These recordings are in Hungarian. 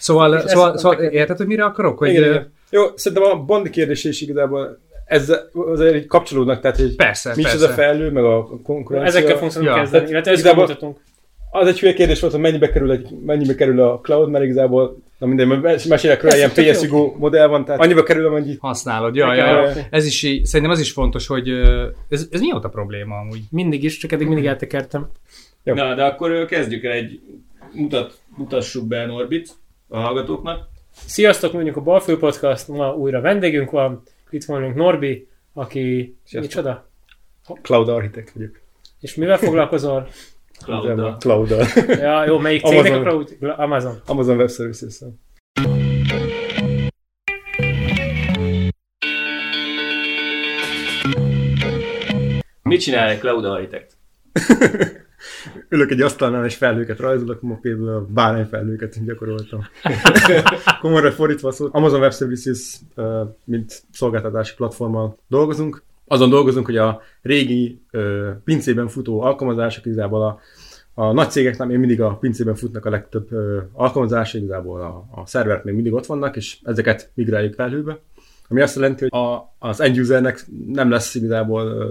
Szóval, szóval, szóval érted, hogy mire akarok? Hogy, Igen, igen. Jó, szerintem a Bondi kérdés is igazából ezzel azért így kapcsolódnak, tehát hogy Persze, mi is persze. ez a felül, meg a konkurencia. Ezekkel fogunk szerintem Ja. kezdeni, illetve ezt bemutatunk. Az egy hülye kérdés volt, hogy mennyibe kerül, egy, mennyibe kerül a cloud, mert igazából, na mindegy, mert mesélek Ez ilyen. PSU modell van, tehát annyiba kerül, amennyi használod. Ja, ja, ja. Ez is, szerintem az is fontos, hogy ez, ez mióta probléma amúgy? Mindig is, csak eddig mindig eltekertem. Jó. Na, de akkor kezdjük el egy, mutat, mutassuk be Norbit a hallgatóknak. Sziasztok, mondjuk a Balfő Podcast, ma újra vendégünk van, itt van velünk Norbi, aki Sziasztok. micsoda? cloud architect vagyok. És mivel foglalkozol? Cloud-dal. cloud ja, jó, melyik cégnek a Amazon. cloud? Amazon. Amazon Web services Mit csinál egy Cloud Architect? Ülök egy asztalnál és felhőket rajzolok, ma például a bárányfelhőket gyakoroltam. Komolyra fordítva a szót, Amazon Web Services, mint szolgáltatási platformmal dolgozunk. Azon dolgozunk, hogy a régi pincében futó alkalmazások igazából a, a nagy cégeknek még mindig a pincében futnak a legtöbb alkalmazás, igazából a, a szerverek még mindig ott vannak, és ezeket migráljuk felhőbe. Ami azt jelenti, hogy a, az end usernek nem lesz igazából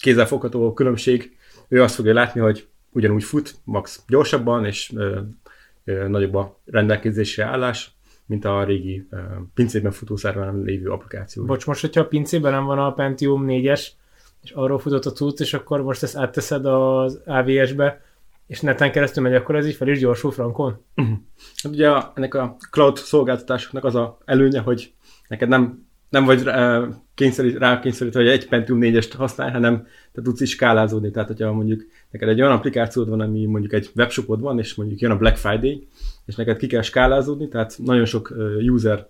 kézzelfogható különbség. Ő azt fogja látni, hogy ugyanúgy fut, max gyorsabban, és ö, ö, nagyobb a rendelkezésre állás, mint a régi ö, pincében futó szerveren lévő applikáció. Bocs, most, hogyha a pincében nem van a Pentium 4-es, és arról futott a cucc, és akkor most ezt átteszed az AVS-be, és neten keresztül megy, akkor ez így fel is gyorsul frankon. Hát ugye a, ennek a cloud szolgáltatásoknak az a előnye, hogy neked nem, nem vagy kényszerít, rá kényszerítve, hogy egy Pentium 4-est használj, hanem te tudsz is skálázódni. Tehát, hogyha mondjuk neked egy olyan applikációd van, ami mondjuk egy webshopod van, és mondjuk jön a Black Friday, és neked ki kell skálázódni, tehát nagyon sok user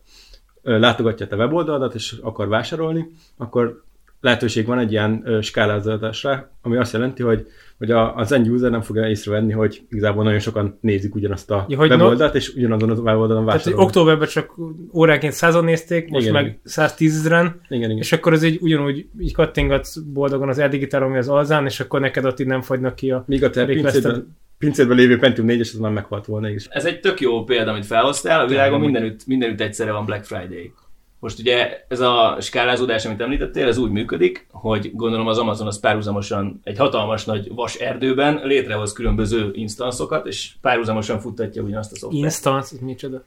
látogatja te weboldaladat, és akar vásárolni, akkor lehetőség van egy ilyen skálázatásra, ami azt jelenti, hogy, hogy a, az end user nem fogja észrevenni, hogy igazából nagyon sokan nézik ugyanazt a Ja, hogy weboldalt, és ugyanazon a weboldalon Tehát, hogy vásárolnak. októberben csak óránként százan nézték, most Igen, meg igen. 110 ezeren, Igen, igen. és akkor ez így ugyanúgy így kattingatsz boldogan az e-digitálon, ami az alzán, és akkor neked ott így nem fogynak ki a... Míg a te pincédben, pincédben lévő Pentium 4-es, az már meghalt volna is. Ez egy tök jó példa, amit felhoztál, a világon mindenütt, mindenütt egyszerre van Black Friday. Most ugye ez a skálázódás, amit említettél, ez úgy működik, hogy gondolom az Amazon az párhuzamosan egy hatalmas nagy vas erdőben létrehoz különböző instanszokat, és párhuzamosan futtatja ugyanazt a szoftvert. Instance, ez micsoda?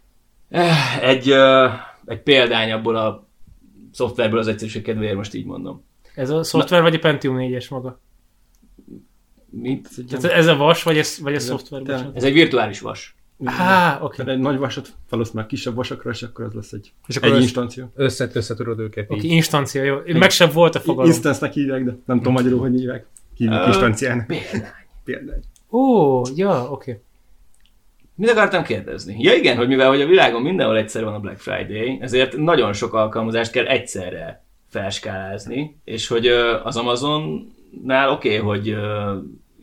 Eh, Egy, egy példány abból a szoftverből az egyszerűség kedvéért most így mondom. Ez a szoftver, vagy a Pentium 4-es maga? Mit? Tehát ez a vas, vagy ez, vagy a Ez a- szoftver? Ez egy virtuális vas. Á, oké. Tehát egy nagy vasat felosz már kisebb vasakra, és akkor az lesz egy, És akkor egy instancia. össze, össze tudod őket Oké, így. instancia, jó. Meg sem volt a fogalom. Instance-nek hívják, de nem tudom magyarul, hogy hívják. Hívjuk Ö, instanciának. Példány. Például. Ó, ja, oké. Mit akartam kérdezni? Ja igen, hogy mivel hogy a világon mindenhol egyszer van a Black Friday, ezért nagyon sok alkalmazást kell egyszerre felskálázni, és hogy az Amazonnál oké, okay, hogy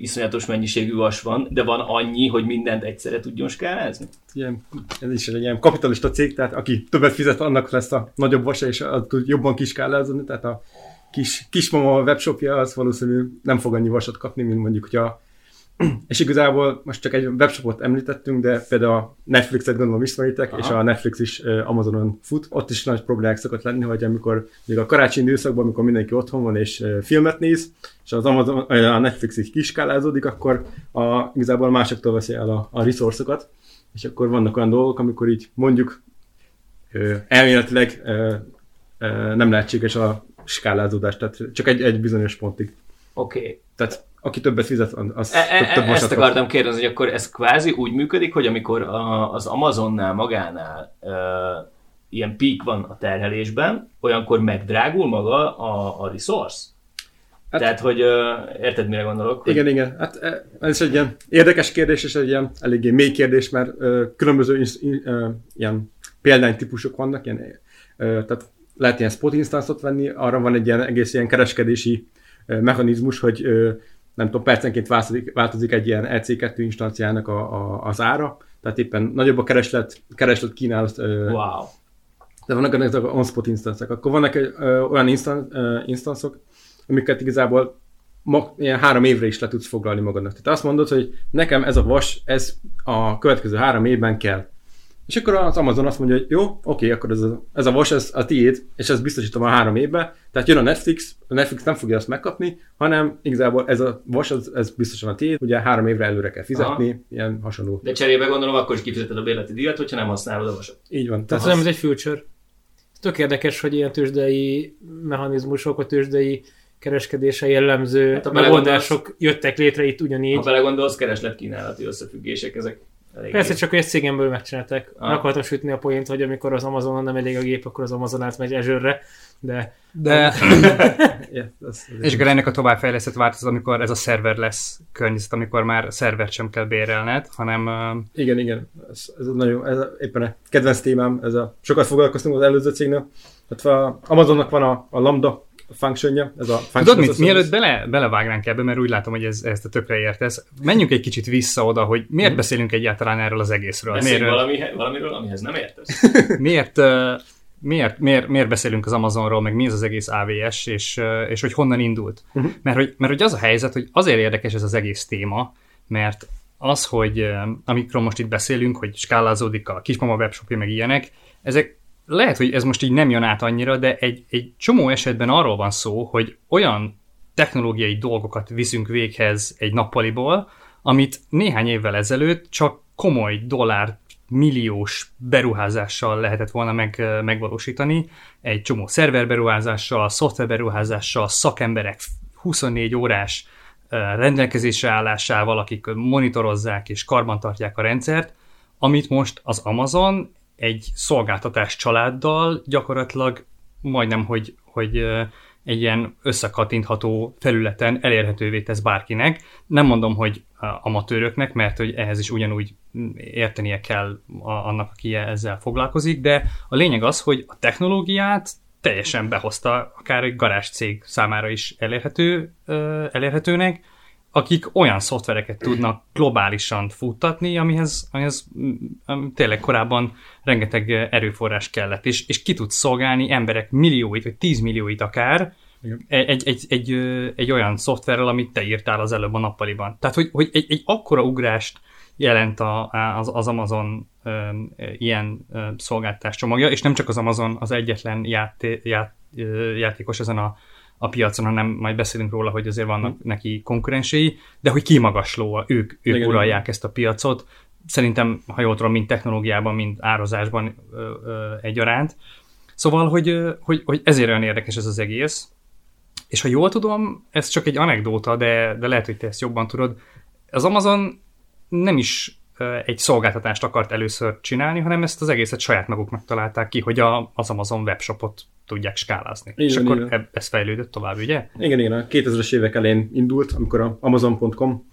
iszonyatos mennyiségű vas van, de van annyi, hogy mindent egyszerre tudjon skálázni? Ilyen, ez is egy ilyen kapitalista cég, tehát aki többet fizet, annak lesz a nagyobb vasa, és az tud jobban kiskálázódni, tehát a kis, kismama webshopja az valószínű nem fog annyi vasat kapni, mint mondjuk, hogyha és igazából most csak egy webshopot említettünk, de például a Netflixet gondolom ismeritek, Aha. és a Netflix is Amazonon fut. Ott is nagy problémák szokott lenni, hogy amikor még a karácsonyi időszakban, amikor mindenki otthon van és filmet néz, és az Amazon, ö, a Netflix így kiskálázódik, akkor a, igazából másoktól veszi el a, a resource és akkor vannak olyan dolgok, amikor így mondjuk ö, elméletileg ö, ö, nem lehetséges a skálázódás, tehát csak egy, egy bizonyos pontig. Oké. Okay. Tehát aki többet fizet, az E- több, e- több ezt vasat kap. akartam kérdezni, hogy akkor ez kvázi úgy működik, hogy amikor a, az Amazonnál magánál ö, ilyen peak van a terhelésben, olyankor megdrágul maga a, a resource? Hát- Tehát, hogy ö, érted, mire gondolok? Hogy Igen, igen. Hát e, ez egy ilyen érdekes kérdés, és egy ilyen eléggé mély kérdés, mert ö, különböző ins, in, ö, ilyen példánytípusok vannak, ilyen, tehát lehet ilyen spot instance-ot venni, arra van egy ilyen egész ilyen kereskedési mechanizmus, hogy nem tudom, percenként változik, változik egy ilyen EC2 instanciának a, a, az ára, tehát éppen nagyobb a kereslet, kereslet kínál, ö, Wow. de vannak a on-spot instanszek. Akkor vannak ö, olyan instan, ö, instanszok, amiket igazából ma, ilyen három évre is le tudsz foglalni magadnak. Tehát azt mondod, hogy nekem ez a vas, ez a következő három évben kell. És akkor az Amazon azt mondja, hogy jó, oké, akkor ez a, ez a vas, ez a tiéd, és ezt biztosítom a három évbe. Tehát jön a Netflix, a Netflix nem fogja azt megkapni, hanem igazából ez a vas, ez, ez biztosan a tiéd, ugye három évre előre kell fizetni, Aha. ilyen hasonló. De cserébe gondolom, akkor is kifizeted a bérleti díjat, hogyha nem használod a vasat. Így van. Tehát ez nem egy future. Tök érdekes, hogy ilyen tőzsdei mechanizmusok, a tőzsdei kereskedése jellemző Hát, megoldások jöttek létre itt ugyanígy. Ha belegondolsz, kereslet-kínálati összefüggések, ezek elég. Persze csak egy cégemből megcsinálták. Ah. Akartam sütni a poént, hogy amikor az Amazonon nem elég a gép, akkor az Amazon átmegy Azure-re, de De, Yeah, és akkor ennek a továbbfejlesztett változat, amikor ez a szerver lesz környezet, amikor már szervert sem kell bérelned, hanem uh, Igen, igen. Ez, ez nagyon, ez a, éppen a kedvenc témám, ez a, sokat foglalkoztunk az előző cégnél. Hát a Amazonnak van a, a Lambda functionja, ez a function Tudod mit, mielőtt bele, belevágnánk ebbe, mert úgy látom, hogy ez, ezt a tökre értesz, menjünk egy kicsit vissza oda, hogy miért beszélünk egyáltalán erről az egészről. Miért, valami, valamiről, amihez nem értesz. miért, miért, miért, miért beszélünk az Amazonról, meg mi ez az egész AVS, és, és hogy honnan indult? Uh-huh. Mert, hogy, mert hogy az a helyzet, hogy azért érdekes ez az egész téma, mert az, hogy amikről most itt beszélünk, hogy skálázódik a kismama webshopja, meg ilyenek, ezek lehet, hogy ez most így nem jön át annyira, de egy, egy csomó esetben arról van szó, hogy olyan technológiai dolgokat viszünk véghez egy nappaliból, amit néhány évvel ezelőtt csak komoly dollár milliós beruházással lehetett volna meg, megvalósítani, egy csomó szerverberuházással, szoftverberuházással, szakemberek 24 órás rendelkezésre állásával, akik monitorozzák és karbantartják a rendszert, amit most az Amazon egy szolgáltatás családdal gyakorlatilag majdnem, hogy, hogy egy ilyen összekattintható felületen elérhetővé tesz bárkinek. Nem mondom, hogy amatőröknek, mert hogy ehhez is ugyanúgy értenie kell annak, aki ezzel foglalkozik, de a lényeg az, hogy a technológiát teljesen behozta akár egy garázs cég számára is elérhető, elérhetőnek, akik olyan szoftvereket tudnak globálisan futtatni, amihez, amihez mm, mm, tényleg korábban rengeteg erőforrás kellett, és, és ki tud szolgálni emberek millióit, vagy tízmillióit akár, egy, egy, egy, egy olyan szoftverrel, amit te írtál az előbb a nappaliban. Tehát, hogy, hogy egy, egy akkora ugrást jelent a, az, az Amazon ö, ilyen ö, szolgáltatás csomagja, és nem csak az Amazon az egyetlen játé, ját, ö, játékos ezen a, a piacon, hanem majd beszélünk róla, hogy azért vannak neki konkurensei, de hogy kimagasló, ők, ők Igen, uralják ezt a piacot. Szerintem, ha jól tudom, mind technológiában, mind árazásban ö, ö, egyaránt. Szóval, hogy, hogy, hogy ezért olyan érdekes ez az egész. És ha jól tudom, ez csak egy anekdóta, de, de lehet, hogy te ezt jobban tudod. Az Amazon nem is egy szolgáltatást akart először csinálni, hanem ezt az egészet saját maguknak találták ki, hogy a, az Amazon webshopot tudják skálázni. Igen, és akkor igen. ez fejlődött tovább, ugye? Igen, igen, a 2000-es évek elején indult, amikor a Amazon.com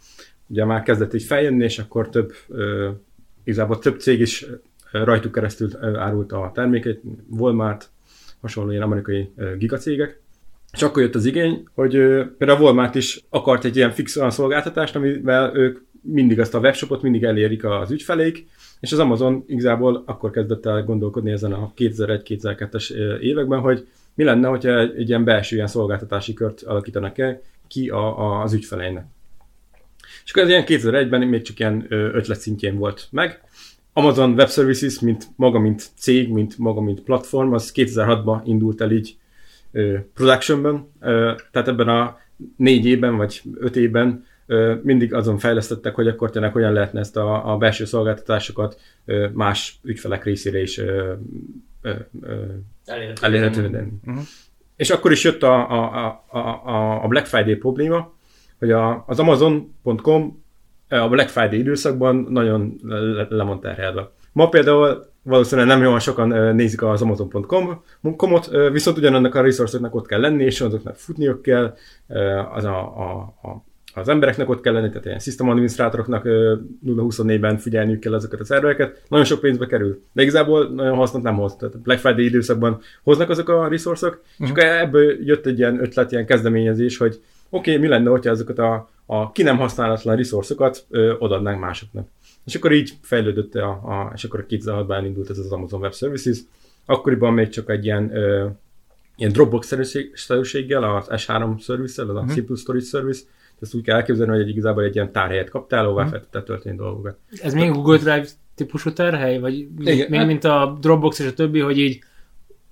ugye már kezdett így feljönni, és akkor több, ö, igazából több cég is rajtuk keresztül árult a termékeit, Walmart, hasonló ilyen amerikai gigacégek. És akkor jött az igény, hogy ö, például a Walmart is akart egy ilyen fix olyan szolgáltatást, amivel ők mindig azt a webshopot mindig elérik az ügyfelék, és az Amazon igazából akkor kezdett el gondolkodni ezen a 2001-2002-es ö, években, hogy mi lenne, hogyha egy, ilyen belső ilyen szolgáltatási kört alakítanak el ki a, a, az ügyfeleinek. És akkor ez ilyen 2001-ben még csak ilyen ötlet szintjén volt meg. Amazon Web Services, mint maga, mint cég, mint maga, mint platform, az 2006-ban indult el így productionben, tehát ebben a négy évben vagy öt évben mindig azon fejlesztettek, hogy akkor tényleg hogyan lehetne ezt a, a belső szolgáltatásokat más ügyfelek részére is elérhetővé tenni. Uh-huh. És akkor is jött a, a, a, a, a Black Friday probléma, hogy a, az Amazon.com a Black Friday időszakban nagyon le, le van terhelve. Ma például valószínűleg nem olyan sokan nézik az Amazon.com-ot, viszont ugyanannak a resource ott kell lenni, és azoknak futniuk kell, az, a, a, a, az embereknek ott kell lenni, tehát ilyen system adminisztrátoroknak 0-24-ben figyelniük kell ezeket a szervereket. Nagyon sok pénzbe kerül, de igazából nagyon hasznot nem hoz. Tehát Black Friday időszakban hoznak azok a resource uh-huh. és akkor ebből jött egy ilyen ötlet, ilyen kezdeményezés, hogy oké, okay, mi lenne, hogyha ezeket a, a ki nem használatlan resource-okat ö, odaadnánk másoknak. És akkor így fejlődött, a, a, és akkor a 2006-ban elindult ez az Amazon Web Services. Akkoriban még csak egy ilyen, ö, ilyen Dropbox-szerűséggel, az S3 service-el, az a Storage Service, ezt úgy kell elképzelni, hogy egy, igazából egy ilyen tárhelyet kaptál, ahová fel tudtál tölteni dolgokat. Ez még Google Drive típusú terhely? Vagy Igen, még hát- mint a Dropbox és a többi, hogy így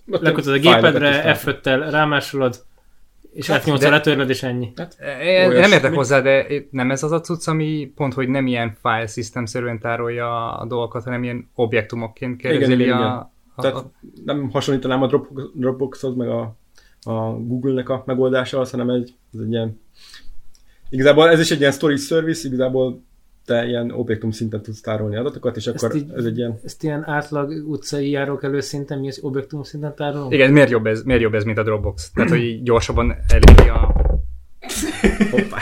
lekötöd a gépedre, is fel- F5-tel rámásolod, és Hát, F8-al de- letörled, és ennyi. Olyas- nem értek mi- hozzá, de nem ez az a cucc, ami pont, hogy nem ilyen file system szerűen tárolja a dolgokat, hanem ilyen objektumokként kezeli igen, igen. a, a, Tehát a, nem hasonlítanám a Dropbox, Dropboxhoz, meg a, a Google-nek a megoldása, hanem egy, ez egy ilyen, igazából ez is egy ilyen storage service, igazából te ilyen objektum szinten tudsz tárolni adatokat, és akkor így- ez egy ilyen, Ezt ilyen átlag utcai járókelő szinten, mi az objektum szinten tárolom? Igen, miért jobb, ez, miért jobb ez, mint a Dropbox? Tehát, hogy így gyorsabban eléri a... hoppá,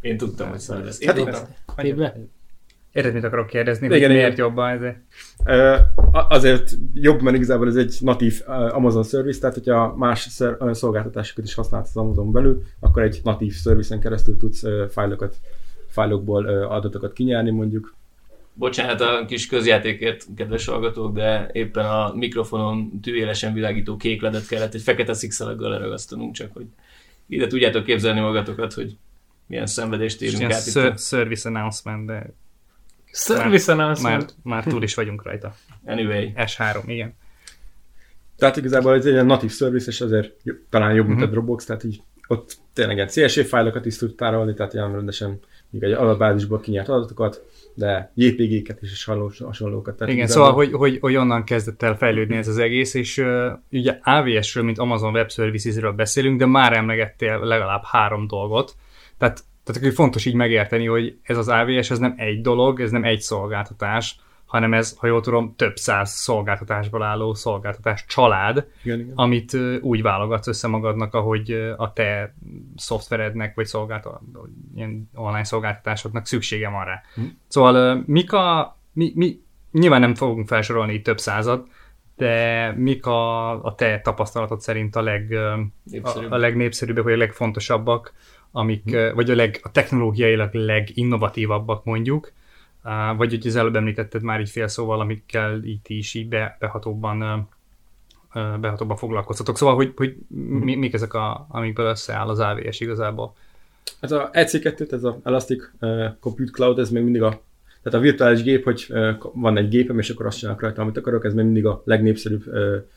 Én tudtam, hogy szar lesz. Én Hát tudtam. Érted, mit akarok kérdezni, Igen, hogy igen. miért jobb ez? Ö, a- azért jobb, mert igazából ez egy natív Amazon service, tehát hogyha más szolgáltatásokat is használsz az Amazon belül, akkor egy natív servicen keresztül tudsz fájlokat, fájlokból adatokat kinyerni mondjuk. Bocsánat a kis közjátékért, kedves hallgatók, de éppen a mikrofonon tűélesen világító kék ledet kellett egy fekete szikszalaggal leragasztanunk, csak hogy ide tudjátok képzelni magatokat, hogy milyen szenvedést És érünk ilyen át itt. ser- a- service announcement, de Service már, announcement. már túl is vagyunk rajta. Anyway, S3, igen. Tehát igazából ez egy ilyen natív service, és jobb, talán jobb, mint a Mhm. Dropbox, tehát így ott tényleg ilyen CSV fájlokat is tud tárolni, tehát ilyen rendesen még egy adatbázisból kinyert adatokat, de JPG-ket is és hasonló- hasonlókat. Tehát Igen, igazából- szóval, hogy, hogy, hogy onnan kezdett el fejlődni ez az egész, és uh, ugye AWS-ről, mint Amazon Web Services-ről beszélünk, de már emlegettél legalább három dolgot. Tehát, tehát hogy fontos így megérteni, hogy ez az AWS, ez nem egy dolog, ez nem egy szolgáltatás, hanem ez, ha jól tudom, több száz szolgáltatásból álló szolgáltatás család, Igen, igen. amit úgy válogatsz össze magadnak, ahogy a te szoftverednek, vagy szolgáltat, ilyen online szolgáltatásoknak szüksége van rá. Hm. Szóval mik a, mi, mi, nyilván nem fogunk felsorolni itt több század, de mik a, a te tapasztalatod szerint a, leg, a, a legnépszerűbbek, vagy a legfontosabbak, amik, ö, vagy a, leg, a technológiailag leginnovatívabbak mondjuk, vagy hogy az előbb említetted már így fél szóval, amikkel ti is így be, behatóbban behatóbban foglalkoztatok. Szóval, hogy, hogy mi, mik ezek, a, amikből összeáll az AWS igazából? Ez a EC2, ez a Elastic Compute Cloud, ez még mindig a tehát a virtuális gép, hogy van egy gépem, és akkor azt csinálok rajta, amit akarok, ez még mindig a legnépszerűbb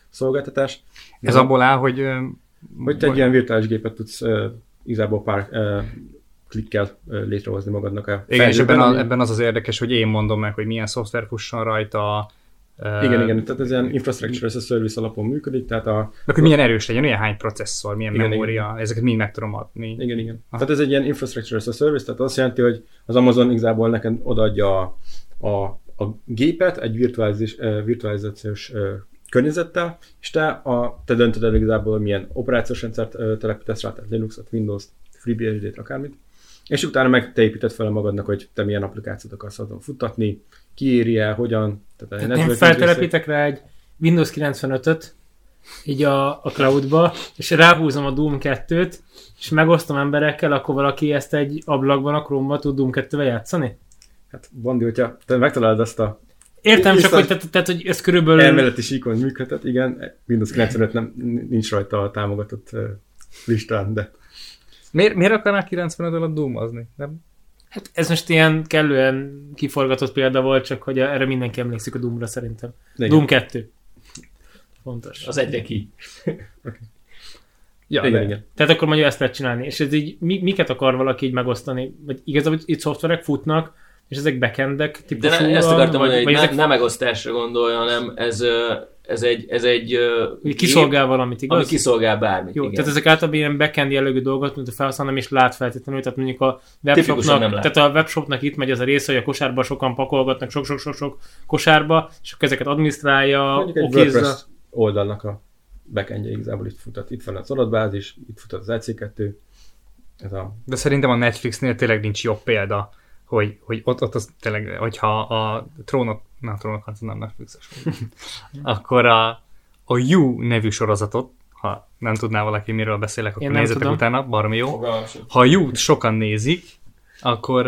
szolgáltatás. Ez abból áll, hogy... Hogy te egy ilyen virtuális gépet tudsz igazából pár uh, klikkel uh, létrehozni magadnak a Igen, és ebben, a, ebben az az érdekes, hogy én mondom meg, hogy milyen szoftver fusson rajta. Igen, igen, tehát ez ilyen infrastructure as a service alapon működik, tehát a, Meg hogy milyen erős legyen, olyan hány processzor, milyen Igen, memória, ezeket mind meg tudom adni. Igen, igen. Aha. Tehát ez egy ilyen infrastructure as a service, tehát azt jelenti, hogy az Amazon igazából neked odaadja a, a, a gépet egy virtuális, uh, virtualizációs uh, környezettel, és te, a, te döntöd el igazából, hogy milyen operációs rendszert telepítesz rá, tehát Linuxot, Windows-t, FreeBSD-t, akármit, és utána meg te építed fel magadnak, hogy te milyen applikációt akarsz azon futtatni, kiéri el, hogyan. Tehát Tehát én feltelepítek rá egy Windows 95-öt, így a, a cloudba, és ráhúzom a Doom 2-t, és megosztom emberekkel, akkor valaki ezt egy ablakban a Chrome-ba tud Doom 2-vel játszani? Hát Bandi, hogyha te megtalálod azt a Értem, csak Viszont- hogy, tehát, tehát, hogy ez körülbelül... elméleti síkon működhet, igen, Windows 95 nem, nincs rajta a támogatott listán, de Miért, miért akarnák 95 alatt doomozni? Nem? Hát ez most ilyen kellően kiforgatott példa volt, csak hogy erre mindenki emlékszik a Doomra szerintem. igen. Doom 2. Fontos. Az egyre ki. Ja, igen, de- igen. Tehát akkor mondjuk ezt lehet csinálni. És ez így, mi, miket akar valaki így megosztani? Vagy igazából itt szoftverek futnak, és ezek backendek De típusú. ne, ezt akartam mondani, hogy ne, ezek, ne megosztásra gondolj, hanem ez, ez egy, ez egy hogy kiszolgál valamit, gép, igaz? ami kiszolgál bármit. Jó, igen. tehát ezek általában ilyen backend jellegű dolgot, mint a felhasználó nem is lát feltétlenül, tehát mondjuk a webshopnak, nem tehát a webshopnak itt megy az a része, hogy a kosárba sokan pakolgatnak sok-sok-sok kosárba, és akkor ezeket adminisztrálja, Mondjuk egy okizza. WordPress oldalnak a backendje igazából itt futat. Itt van az adatbázis, itt futat az EC2, ez a De szerintem a Netflixnél tényleg nincs jobb példa, hogy, hogy ott, ott az tényleg, hogyha a trónok, na a trónok az nem Netflixes, akkor a, a You nevű sorozatot, ha nem tudná valaki, miről beszélek, akkor nem nézzetek tudom. utána, baromi jó. Ha a You-t sokan nézik, akkor,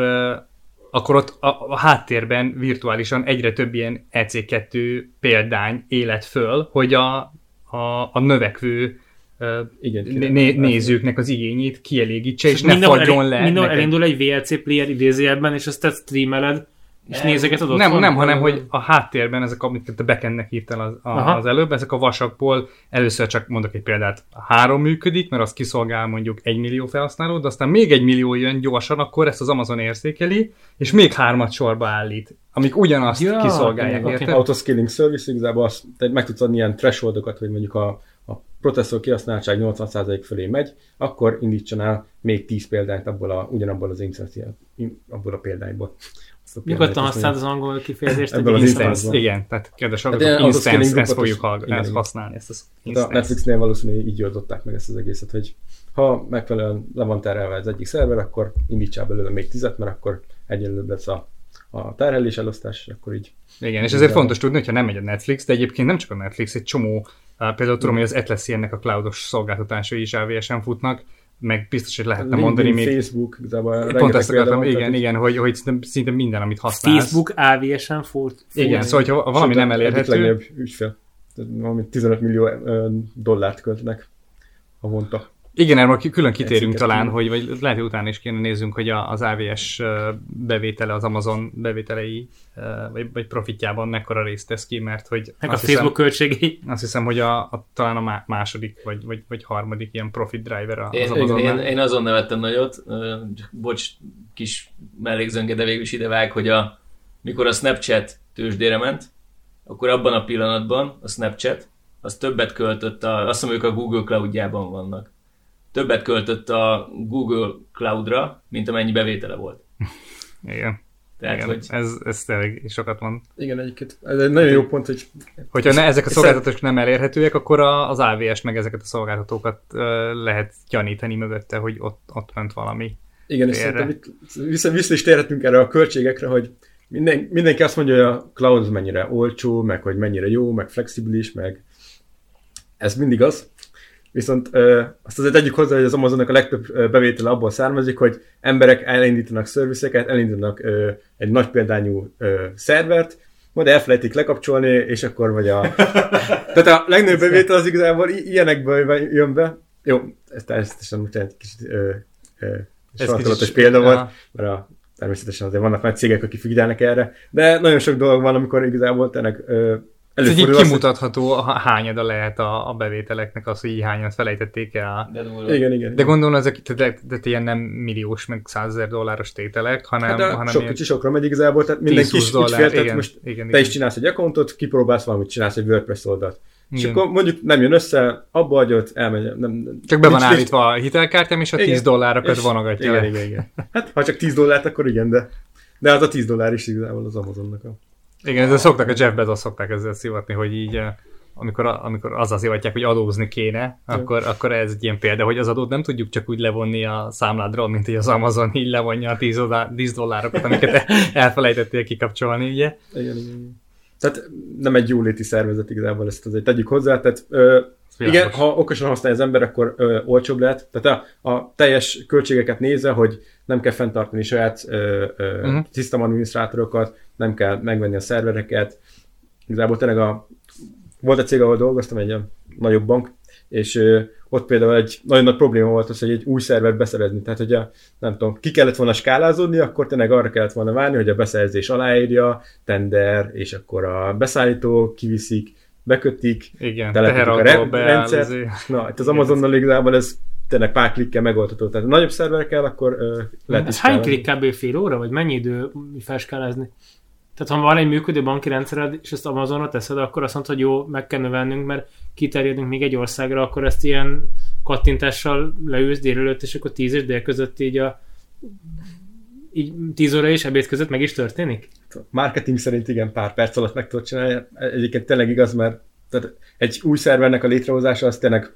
akkor ott a, a háttérben virtuálisan egyre több ilyen EC2 példány élet föl, hogy a, a, a növekvő igen, né- né- nézőknek az igényét kielégítse, és ne Mindenhol fagyjon elé- le. Mindenhol elindul egy VLC player idézőjelben, és azt te streameled, És Nem. nézegeted ott Nem, nem, hanem hogy a háttérben ezek, amiket te backendnek hívtál az, a, Aha. az előbb, ezek a vasakból először csak mondok egy példát, három működik, mert az kiszolgál mondjuk egy millió felhasználó, de aztán még egy millió jön gyorsan, akkor ezt az Amazon érzékeli, és még hármat sorba állít, amik ugyanazt Ja, kiszolgálják, érted? Autoscaling service igazából azt, te meg tudsz adni ilyen thresholdokat, hogy mondjuk a processzor kihasználtság 80% fölé megy, akkor indítson el még 10 példányt abból a, ugyanabból az instance, abból a példányból. Nyugodtan használd az angol kifejezést. Ebből az instance. Igen, tehát kedves Hát hallgatók, instance, ezt fogjuk grupatos- hallg- igen, ezt használni, ezt az Hát a. Netflixnél valószínűleg így oldották meg ezt az egészet, hogy ha megfelelően le van terelve az egyik szerver, akkor indítsál belőle még tizet, mert akkor egyenlőbb lesz a, a terhelés elosztás, akkor így. Igen, és ezért fontos tudni, hogyha nem megy a Netflix, de egyébként nem csak a Netflix, egy csomó, például tudom, hogy az Atlassian-nek a cloudos szolgáltatásai is AWS-en futnak, meg biztos, hogy lehetne mondani LinkedIn, még. Facebook, igazából Pont ezt akartam, igen, igen, hogy, hogy szinte, szinte minden, amit használsz. Facebook AVS-en fut. Igen, szóval, hogyha valami Sőt, nem Egyik elérhető, legnagyobb ügyfél. Valami 15 millió dollárt költenek havonta. Igen, erről külön kitérünk talán, kettő. hogy vagy lehet, hogy utána is kéne nézzünk, hogy a- az AWS ö, bevétele, az Amazon bevételei, vagy, vagy profitjában mekkora részt tesz ki, mert hogy Meg a azt Facebook költségei. Hiszem, azt hiszem, hogy a, a, talán a má- második, vagy, vagy, vagy harmadik ilyen profit driver az Én, én, Amazonnál. én, én azon nevettem nagyot, bocs, kis mellékzönge, de végül is idevág, hogy a, mikor a Snapchat tőzsdére ment, akkor abban a pillanatban a Snapchat az többet költött, a, azt hiszem ők a Google Cloudjában vannak, többet költött a Google Cloudra, mint amennyi bevétele volt. Igen. Tehát, Igen, hogy ez, ez tényleg sokat mond. Igen, egyébként ez egy nagyon jó pont, hogy Hogyha ne, ezek a És szolgáltatók nem elérhetőek, akkor az AVS meg ezeket a szolgáltatókat lehet gyanítani mögötte, hogy ott, ott ment valami. Igen, és Félre. szerintem itt vissza, vissza is térhetünk erre a költségekre, hogy minden, mindenki azt mondja, hogy a cloud az mennyire olcsó, meg hogy mennyire jó, meg flexibilis, meg ez mindig az. Viszont ö, azt azért tegyük hozzá, hogy az Amazonnak a legtöbb bevétele abból származik, hogy emberek elindítanak szervizeket, elindítanak ö, egy nagy példányú ö, szervert, majd elfelejtik lekapcsolni, és akkor vagy a... Tehát a legnagyobb bevétel az igazából i- ilyenekből jön be. Jó, ez természetesen most egy kicsit ö, ö, sarkalatos példa volt, Ja. mert a, természetesen azért vannak nagy cégek, akik figyelnek erre, de nagyon sok dolog van, amikor igazából tényleg ö, Ez egy így előfordul az, hogy- kimutatható, a hányada lehet a, a bevételeknek az, hogy így hányat felejtették el. de durva. Igen, igen. De gondolom, ezek tehát, tehát ilyen nem milliós, meg százezer dolláros tételek, hanem, hát de hanem sok kicsi sokra megy igazából, tehát minden 10-20 kis dollár, ügyfél, tehát igen, most igen, te igen. is csinálsz egy accountot, kipróbálsz valamit, csinálsz egy WordPress oldalt. És Igen. akkor mondjuk nem jön össze, abba hagyod, elmegy. Nem, Csak be van állítva a hitelkártyám, és a 10 Igen. dollárokat és- vonogatja igen, igen, igen. Hát, ha csak 10 dollárt, akkor igen, de, de az a 10 dollár is igazából az Amazonnak a... Igen, de szoktak a Jeff Bezos szokták ezzel szivatni, hogy így eh, amikor, amikor azzal szivatják, hogy adózni kéne, akkor, akkor ez egy ilyen példa, hogy az adót nem tudjuk csak úgy levonni a számládról, mint hogy az Amazon így levonja a 10, dollár, 10 dollárokat, amiket elfelejtettél kikapcsolni, ugye? Igen, igen, igen. Tehát nem egy jóléti szervezet igazából, ezt azért tegyük hozzá. Tehát, ö, igen, ha okosan használja az ember, akkor ö, olcsóbb lehet. Tehát a, a teljes költségeket nézve, hogy nem kell fenntartani saját ö, ö, uh-huh. szisztemadminisztrátorokat, nem kell megvenni a szervereket. Igazából tényleg a, volt egy cég, ahol dolgoztam, egy ilyen nagyobb bank, és ott például egy nagyon nagy probléma volt az, hogy egy új szervert beszerezni. Tehát, hogy a, nem tudom, ki kellett volna skálázódni, akkor tényleg arra kellett volna várni, hogy a beszerzés aláírja, tender, és akkor a beszállító kiviszik, bekötik, Igen, telepetik a re- rendszert. Na, itt az Amazonnal igazából ez tényleg pár klikkel megoldható. Tehát nagyobb szerver kell, akkor ö, lehet Ez is hány klik kb. fél óra, vagy mennyi idő felskálázni? Tehát ha van egy működő banki rendszered, és ezt Amazonra teszed, akkor azt mondod, hogy jó, meg kell növelnünk, mert kiterjedünk még egy országra, akkor ezt ilyen kattintással leülsz délelőtt, és akkor 10 és dél között így a így 10 óra és ebéd között meg is történik? Marketing szerint igen, pár perc alatt meg tudod csinálni. Egyébként tényleg igaz, mert tehát egy új szervernek a létrehozása az tényleg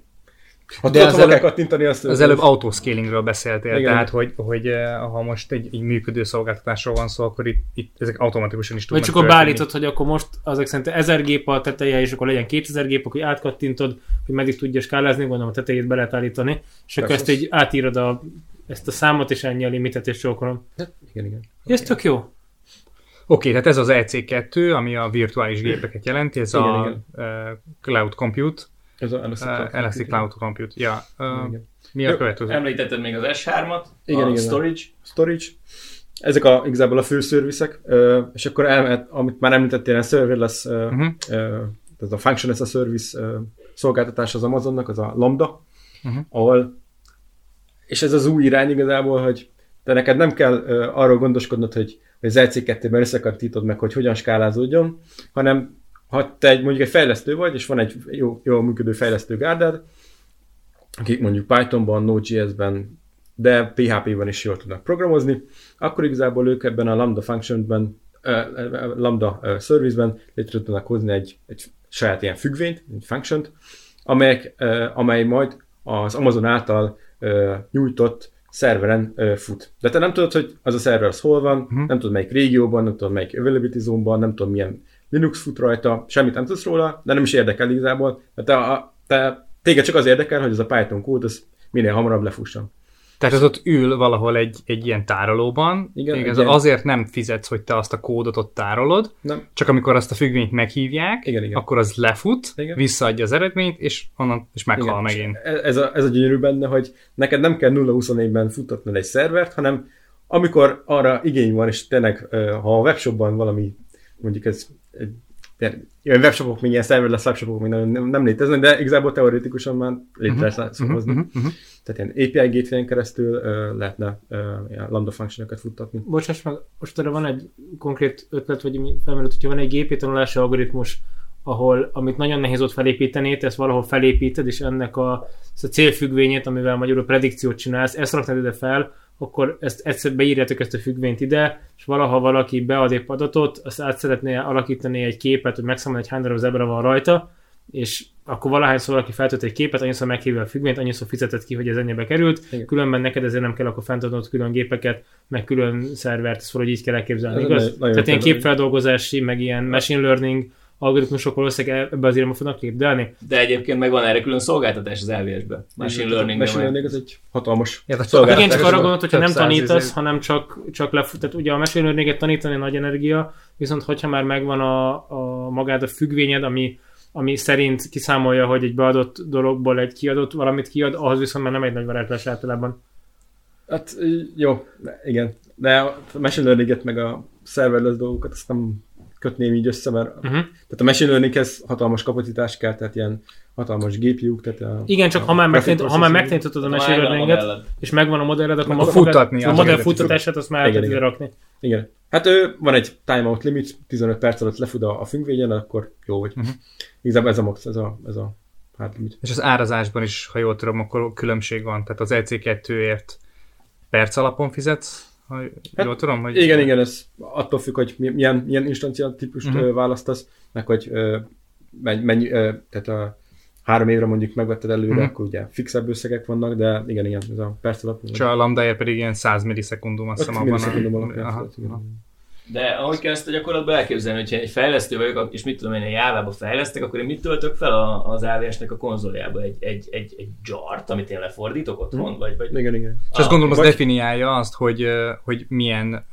ha De az előbb- kattintani, azt Az előbb autoscalingről beszéltél, Igen. tehát hogy, hogy eh, ha most egy, egy működő szolgáltatásról van szó, akkor itt, itt ezek automatikusan is Vagy tudnak csak akkor beállítod, hogy akkor most azok szerint 1000 gép a teteje, és akkor legyen 2000 gép, akkor átkattintod, hogy meddig tudja skálázni, gondolom a tetejét be lehet állítani, és akkor ezt így átírod a, ezt a számot, és ennyi a limitet, és csókolom. Igen, igen. Ez tök jó. Oké, tehát ez az EC2, ami a virtuális gépeket jelenti, ez Igen, a igen. eh, Cloud Compute, Ez a Elastic Cloud. Elastic Cloud Compute. Ja, Igen. mi a Jó, következő? Említetted még az S3-at, Igen, a igen. storage. Storage. ezek a, igazából a fő szervizek, ö, és akkor elmehet, amit már említettél, a serverless, Uh-huh. ez a function as a service szolgáltatás az Amazonnak, az a Lambda, Uh-huh. ahol, és ez az új irány igazából, hogy te neked nem kell arról gondoskodnod, hogy, az LC2-ben összekattítod meg, hogy hogyan skálázódjon, hanem ha te egy, mondjuk egy fejlesztő vagy, és van egy jó, jól működő fejlesztő gárdád, akik mondjuk Pythonban, Node.js-ben, de PHP-ben is jól tudnak programozni, akkor igazából ők ebben a Lambda functionben, uh, Lambda uh, service-ben létre tudnak hozni egy, egy saját ilyen függvényt, egy function amelyek, uh, amely majd az Amazon által uh, nyújtott szerveren uh, fut. De te nem tudod, hogy az a szerver az hol van, uh-huh. nem tudod melyik régióban, nem tudod melyik availability zone-ban, nem tudod milyen Linux fut rajta, semmit nem tudsz róla, de nem is érdekel igazából, mert te, a, te, téged csak az érdekel, hogy ez a Python kód az minél hamarabb lefusson. Tehát az ott ül valahol egy, egy ilyen tárolóban, Igen, igaz, egy ilyen- azért nem fizetsz, hogy te azt a kódot ott tárolod, Nem. csak amikor azt a függvényt meghívják, Igen, igen. akkor az lefut, Igen. visszaadja az eredményt, és onnan és meghal Igen, megint. és Ez a, ez a gyönyörű benne, hogy neked nem kell 0-24-ben futtatnod egy szervert, hanem amikor arra igény van, és tényleg, ha a webshopban valami, mondjuk ez webshopok, még ilyen serverless webshopok még nem, nem, léteznek, de igazából teoretikusan már létre lehet hozni. uh-huh, uh-huh. Tehát ilyen API gateway keresztül ö, lehetne ö, ilyen lambda functionokat futtatni. Bocsáss meg, most erre van egy konkrét ötlet, vagy felmerült, hogyha van egy gépi tanulási algoritmus, ahol, amit nagyon nehéz ott felépíteni, te ezt valahol felépíted, és ennek a, ezt a célfüggvényét, amivel magyarul predikciót csinálsz, ezt raknád ide fel, akkor ezt egyszer beírjátok ezt a függvényt ide, és valaha valaki bead egy adatot, azt át szeretné alakítani egy képet, hogy megszámolni, hogy hány darab zebra van rajta, és akkor valahányszor valaki feltölt egy képet, annyiszor meghívja a függvényt, annyiszor fizetett ki, hogy ez ennyibe került, Igen. különben neked ezért nem kell akkor fenntartanod külön gépeket, meg külön szervert, ezt valahogy így kell elképzelni, Ez igaz? nagyon Tehát ilyen képfeldolgozási, meg ilyen machine learning algoritmusok valószínűleg ebbe az irányba fognak lépdelni. De egyébként megvan erre külön szolgáltatás az LVS-ben. Machine learning. Machine learning az egy hatalmas Ja, szolgáltatás. Igen, csak arra gondolt, hogyha nem tanítasz, izé- hanem csak, csak lefut. Tehát ugye a machine learninget tanítani nagy energia, viszont hogyha már megvan a, a magát a függvényed, ami, ami szerint kiszámolja, hogy egy beadott dologból egy kiadott valamit kiad, ahhoz viszont már nem egy nagy varázslás általában. Hát jó, igen. De a machine learning meg a serverless dolgokat azt nem kötném így össze, mert Uh-huh. tehát a machine learninghez hatalmas kapacitás kell, tehát ilyen hatalmas GPU-k, tehát a, Igen, csak ha már, a megtanít, ha már megtanítottad a Már machine a learninget, és megvan a modelled, akkor Akkor magad- futtatni a modell futtatását azt már el tudod rakni. Igen. Hát ő, van egy timeout limit, 15 perc alatt lefut a, a függvényen, akkor jó vagy. Mhm. Uh-huh. Igazából ez a max, ez a, ez a hard limit. És az árazásban is, ha jól tudom, akkor különbség van. Tehát az EC2-ért perc alapon fizetsz, ha Hát, jól tudom? Hogy Igen, igen, ez attól függ, hogy mi- milyen, milyen instancia típust uh-huh. választasz, meg hogy mennyi, tehát a három évre mondjuk megvetted előre, uh-huh. akkor ugye fixebb összegek vannak, de igen, igen, ez a perc alapú. És a lambdaért pedig ilyen 100 millisekundum, azt hiszem abban. millisekundum alapján De ahogy kell ezt a gyakorlatban elképzelni, hogyha egy fejlesztő vagyok, és mit tudom én, egy Java-ba fejlesztek, akkor én mit töltök fel a, az AWS-nek a konzoljába? Egy, egy, egy, egy jart, amit én lefordítok otthon? Mhm. Vagy, vagy... Igen, igen. És azt gondolom, az vagy- definiálja azt, hogy, hogy milyen,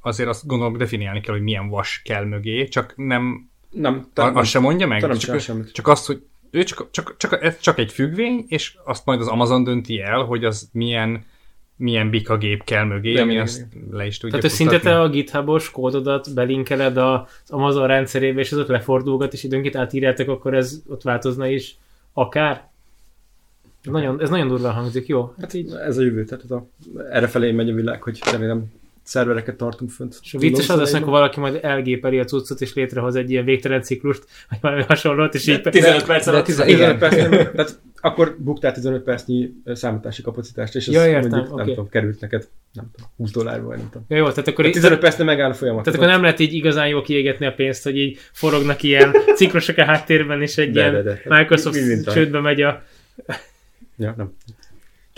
azért azt gondolom, definiálni kell, hogy milyen vas kell mögé, csak nem, Nem, a, azt sem mondja meg? te nem csak, semmit. csak azt, hogy ő csak, csak, csak, ez csak egy függvény, és azt majd az Amazon dönti el, hogy az milyen milyen bika gép kell mögé, Igen, ami igen, azt le is tudja Tehát, szinte te a GitHub-os kódodat belinkeled az Amazon rendszerébe, és az ott lefordulgat, és időnként átírjátok, akkor ez ott változna is akár. Ez nagyon, ez nagyon durván hangzik, jó? Hát így. Ez a jövő, tehát ez a, erre felé megy a világ, hogy remélem szervereket tartunk fönt. És a vicces az lesz, amikor valaki majd elgépeli a cuccot, és létrehoz egy ilyen végtelen ciklust, vagy valami hasonlót, és így... 15 perc alatt. tizen- 15 Igen. perc, nem, tehát akkor buktál 15 percnyi számítási kapacitást, és ez Ja, értem, mondjuk, nem oké. tudom, került neked, nem tudom, 20 dollárba, vagy nem tudom. Ja, jó, tehát akkor, így, 15 percnél megáll a folyamat. tehát akkor nem lehet így igazán jól kiégetni a pénzt, hogy így forognak ilyen ciklusok a háttérben, és egy De, ilyen de, de. Microsoft Mi- a- csődbe megy a... Ja, nem.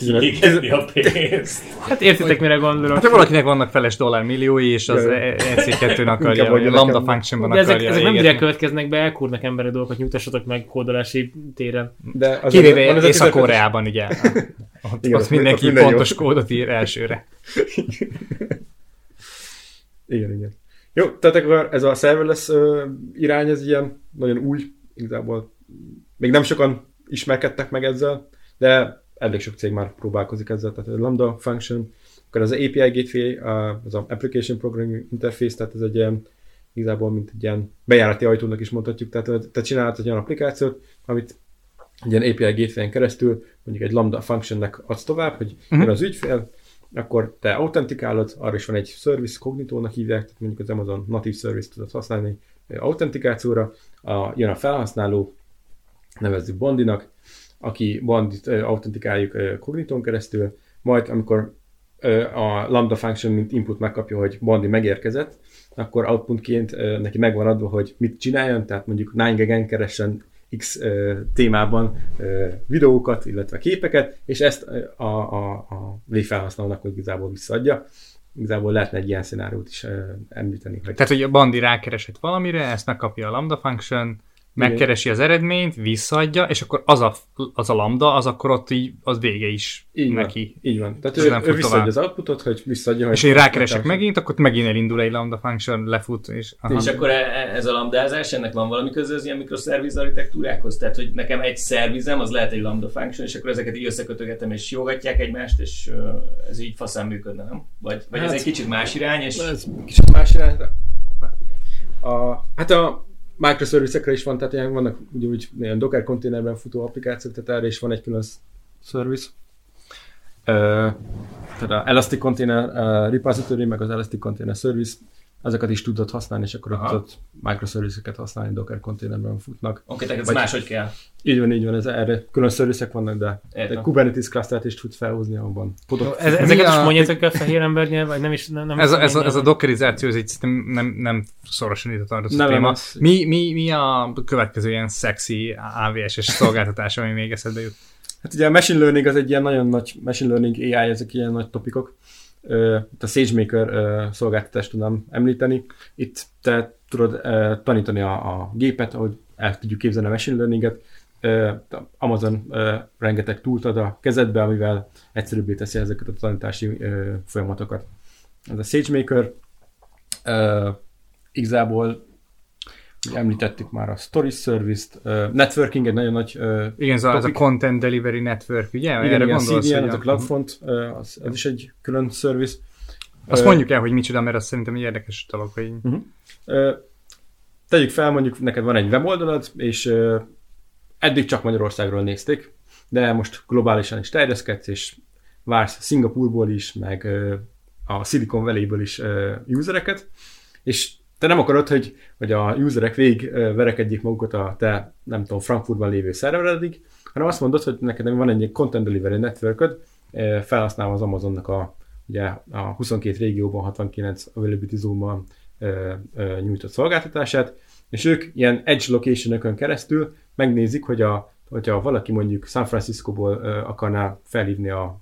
15, Kiégetni a pénzt. Hát értitek, mire gondolok. Hát ha valakinek vannak feles dollármilliói, és az Ja, EC2-n Inkább akarja, vagy a Lambda functionban De ezek, akarja ezek nem égetni. direkt következnek be, elkúrnak emberi dolgokat, nyugtassatok meg kódolási téren. de az Kivéve az a 15 Észak-Koreában, ugye. Ott, Igen, ott mindenki minden jó. pontos kódot ír elsőre. Igen, igen. Jó, tehát akkor ez a serverless uh, irány, ez ilyen nagyon új, igazából még nem sokan ismerkedtek meg ezzel, de elég sok cég már próbálkozik ezzel, tehát a Lambda Function, Akkor az API Gateway, az Application Programming Interface, tehát ez egy ilyen, igazából mint egy ilyen bejárati ajtónak is mondhatjuk, tehát te csinálhatsz egy olyan applikációt, amit egy ilyen API gateway keresztül mondjuk egy lambda functionnek adsz tovább, hogy uh-huh. jön az ügyfél, akkor te autentikálod, arra is van egy service, kognitónak hívják, tehát mondjuk az Amazon natív service tudod használni autentikációra, a, jön a felhasználó, nevezzük Bondinak, aki Bondit autentikáljuk kognitón keresztül, majd amikor a lambda function mint input megkapja, hogy Bondi megérkezett, akkor outputként neki megvan adva, hogy mit csináljon, tehát mondjuk 9 keressen X témában videókat, illetve képeket, és ezt a, a, a végfelhasználónak igazából visszaadja. Igazából lehetne egy ilyen szenáriót is említeni. Hogy... Tehát, hogy a Bandi rákeresett valamire, ezt megkapja a lambda function, megkeresi az eredményt, visszaadja, és akkor az a, az a lambda, az akkor ott így, az vége is így neki. Van, így van. Tehát ő, ő visszaadja az outputot, hogy visszaadja. És én rákeresek megint, akkor megint elindul egy lambda function, lefut. És, aha. és akkor e, e, ez a lambdázás, ennek van valami köze az ilyen mikroszerviz architektúrákhoz? Tehát, hogy nekem egy szervizem, az lehet egy lambda function, és akkor ezeket így összekötögetem, és jógatják egymást, és ez így faszán működne, nem? Vagy, vagy hát, ez egy kicsit más irány, és... Ez kicsit más irány, de... A, hát a microservice is van, tehát ilyen vannak úgy ilyen Docker konténerben futó applikációk, tehát erre is van egy külön service. Uh, tehát a Elastic Container uh, Repository, meg az Elastic Container Service ezeket is tudod használni, és akkor tudod microservice-eket használni, Docker konténerben futnak. Oké, okay, tehát ez máshogy kell. Így van, így van, ez, erre külön service vannak, de, de Kubernetes clustert is tudsz felhozni abban. Podok, ez, ezeket a... is mondjátok el fehér embernyel, vagy nem is? Nem, nem ez, a, ez, a, ez a dockerizáció, ez így nem, nem, nem szorosan itt a téma. Mi, mi, mi a következő ilyen szexi AWS-es szolgáltatás, ami még eszedbe jut? Hát ugye a machine learning az egy ilyen nagyon nagy, machine learning AI, ezek ilyen nagy topikok a SageMaker szolgáltatást tudnám említeni. Itt te tudod tanítani a, a gépet, ahogy el tudjuk képzelni a machine learninget. Amazon rengeteg túlt ad a kezedbe, amivel egyszerűbbé teszi ezeket a tanítási folyamatokat. Ez a SageMaker igazából Említettük már a Story Service-t, uh, Networking egy nagyon nagy uh, Igen, ez a, ez a Content Delivery Network, ugye? Igen, Erre igen, gondolsz, CDN, az a CloudFront, uh, az, ez is egy külön service. Azt uh, mondjuk el, hogy micsoda, mert az szerintem egy érdekes dolog, hogy... Uh-huh. Uh, tegyük fel, mondjuk neked van egy weboldalad, és uh, eddig csak Magyarországról nézték, de most globálisan is terjeszkedsz, és vársz Szingapurból is, meg uh, a Silicon Valley-ből is uh, usereket, és te nem akarod, hogy, hogy a userek végig verekedjék magukat a te, nem tudom, Frankfurtban lévő szerveredig, hanem azt mondod, hogy neked van egy content delivery network felhasználva az Amazonnak a, ugye, a 22 régióban, 69 availability zone nyújtott szolgáltatását, és ők ilyen edge location keresztül megnézik, hogy a, hogyha valaki mondjuk San Francisco-ból akarná felhívni a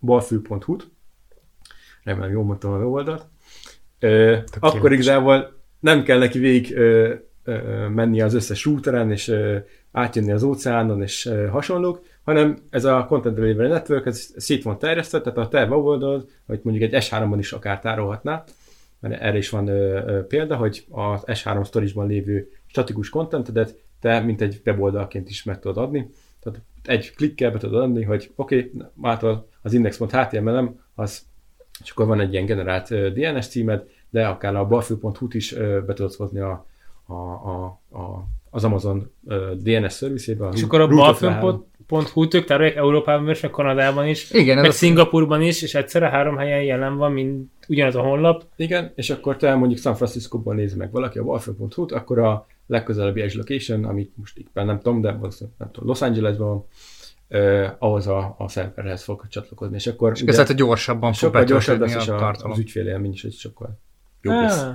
balfő.hu-t, remélem jól mondtam a oldalt, ö, akkor igazából nem kell neki végig ö, ö, menni az összes routeren, és ö, átjönni az óceánon, és ö, hasonlók, hanem ez a Content Delivery Network, ez szét van terjesztett, tehát a te weboldalod, hogy mondjuk egy S3-ban is akár tárolhatná, mert erre is van ö, ö, példa, hogy az S3 storage-ban lévő statikus contentedet te, mint egy weboldalként is meg tudod adni. Tehát egy klikkel be tudod adni, hogy oké, okay, az index.html-em, az és akkor van egy ilyen generált DNS címed, de akár a balfő.hu-t is be tudod hozni a, a, a, a, az Amazon DNS szervizébe. És akkor a balfő.hu tök tárolják Európában és a Kanadában is, Igen, meg Szingapurban is, és egyszerre három helyen jelen van, mint ugyanaz a honlap. Igen, és akkor te mondjuk San Francisco-ban nézd meg valaki a balfő.hu-t, akkor a legközelebbi edge location, amit most éppen nem tudom, de valószínűleg nem tudom, Los Angelesban van, eh, ahhoz a, a szerverhez fog csatlakozni. És akkor és ugye, ez a gyorsabban fog sokkal gyorsabb lesz, és a, az ügyfélélmény is egy sokkal jobb ah. lesz.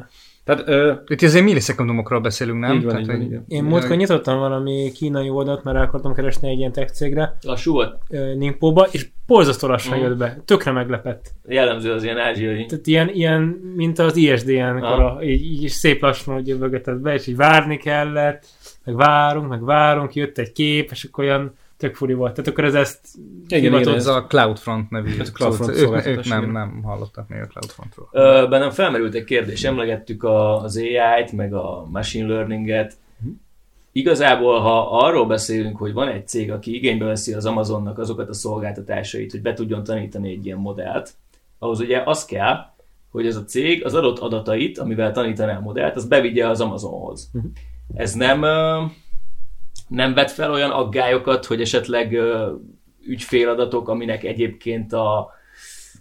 Tehát, ö, Itt azért millisekundumokról beszélünk, nem? Így van, Tehát, így van, igen. Én múltkor nyitottam valami kínai oldalt, mert el akartam keresni egy ilyen tech cégre. Lassú volt? Ningpo-ba, és borzasztó lassan mm. jött be. Tökre meglepett. Jellemző az ilyen ázsiai. Tehát ilyen, ilyen mint az ISDN, ah. így, így, szép lassan, hogy jövögetett be, és így várni kellett, meg várunk, meg várunk, jött egy kép, és akkor olyan tök furi volt. Tehát akkor ez ezt... Igen, igen, ez a CloudFront nevű. Ez CloudFront ők, ők nem, nem hallottak még a CloudFrontról. Ö, bennem felmerült egy kérdés. Emlegettük a, az AI-t, meg a machine learning-et. Igazából, ha arról beszélünk, hogy van egy cég, aki igénybe veszi az Amazonnak azokat a szolgáltatásait, hogy be tudjon tanítani egy ilyen modellt, ahhoz ugye az kell, hogy ez a cég az adott adatait, amivel tanítaná a modellt, az bevigye az Amazonhoz. Uh-huh. Ez nem, ö, nem vet fel olyan aggályokat, hogy esetleg ügyféladatok, aminek egyébként a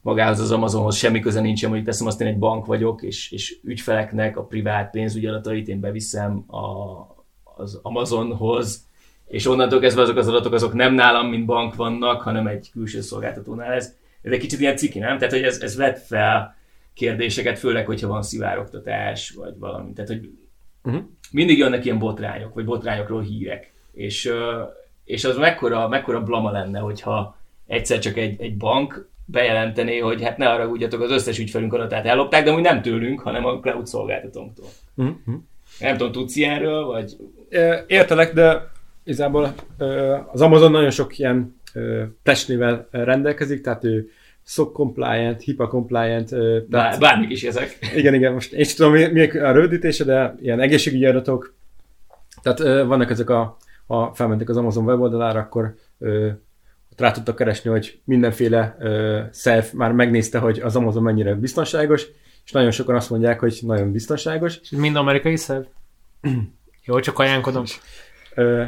magához az Amazonhoz semmi köze nincsen, mondjuk teszem azt, én egy bank vagyok, és, és ügyfeleknek a privát pénzügyi adatait én beviszem a, az Amazonhoz, és onnantól kezdve azok az adatok azok nem nálam, mint bank vannak, hanem egy külső szolgáltatónál. Ez, ez egy kicsit ilyen ciki, nem? Tehát, hogy ez, ez vet fel kérdéseket, főleg, hogyha van szivárogtatás, vagy valami. Tehát, hogy uh-huh. mindig jönnek ilyen botrányok, vagy botrányokról hírek. És, és az mekkora, mekkora blama lenne, hogyha egyszer csak egy, egy bank bejelentené, hogy hát ne arra ugyatok, az összes ügyfelünk adatát ellopták, de úgy nem tőlünk, hanem a cloud szolgáltatónktól. Uh-huh. Nem tudom, tudsz ilyenről, vagy... Értelek, de igazából az Amazon nagyon sok ilyen testnével rendelkezik, tehát ő SOC compliant, HIPAA compliant. Bár, bármik is ezek. Igen, igen, most én is tudom, mi, mi a rövidítése, de ilyen egészségügyi adatok. Tehát vannak ezek a, ha felmentek az Amazon weboldalára, akkor ott rá tudtak keresni, hogy mindenféle szerv már megnézte, hogy az Amazon mennyire biztonságos, és nagyon sokan azt mondják, hogy nagyon biztonságos. És mind amerikai szerv? Jó, csak ajánlkodom. Ö,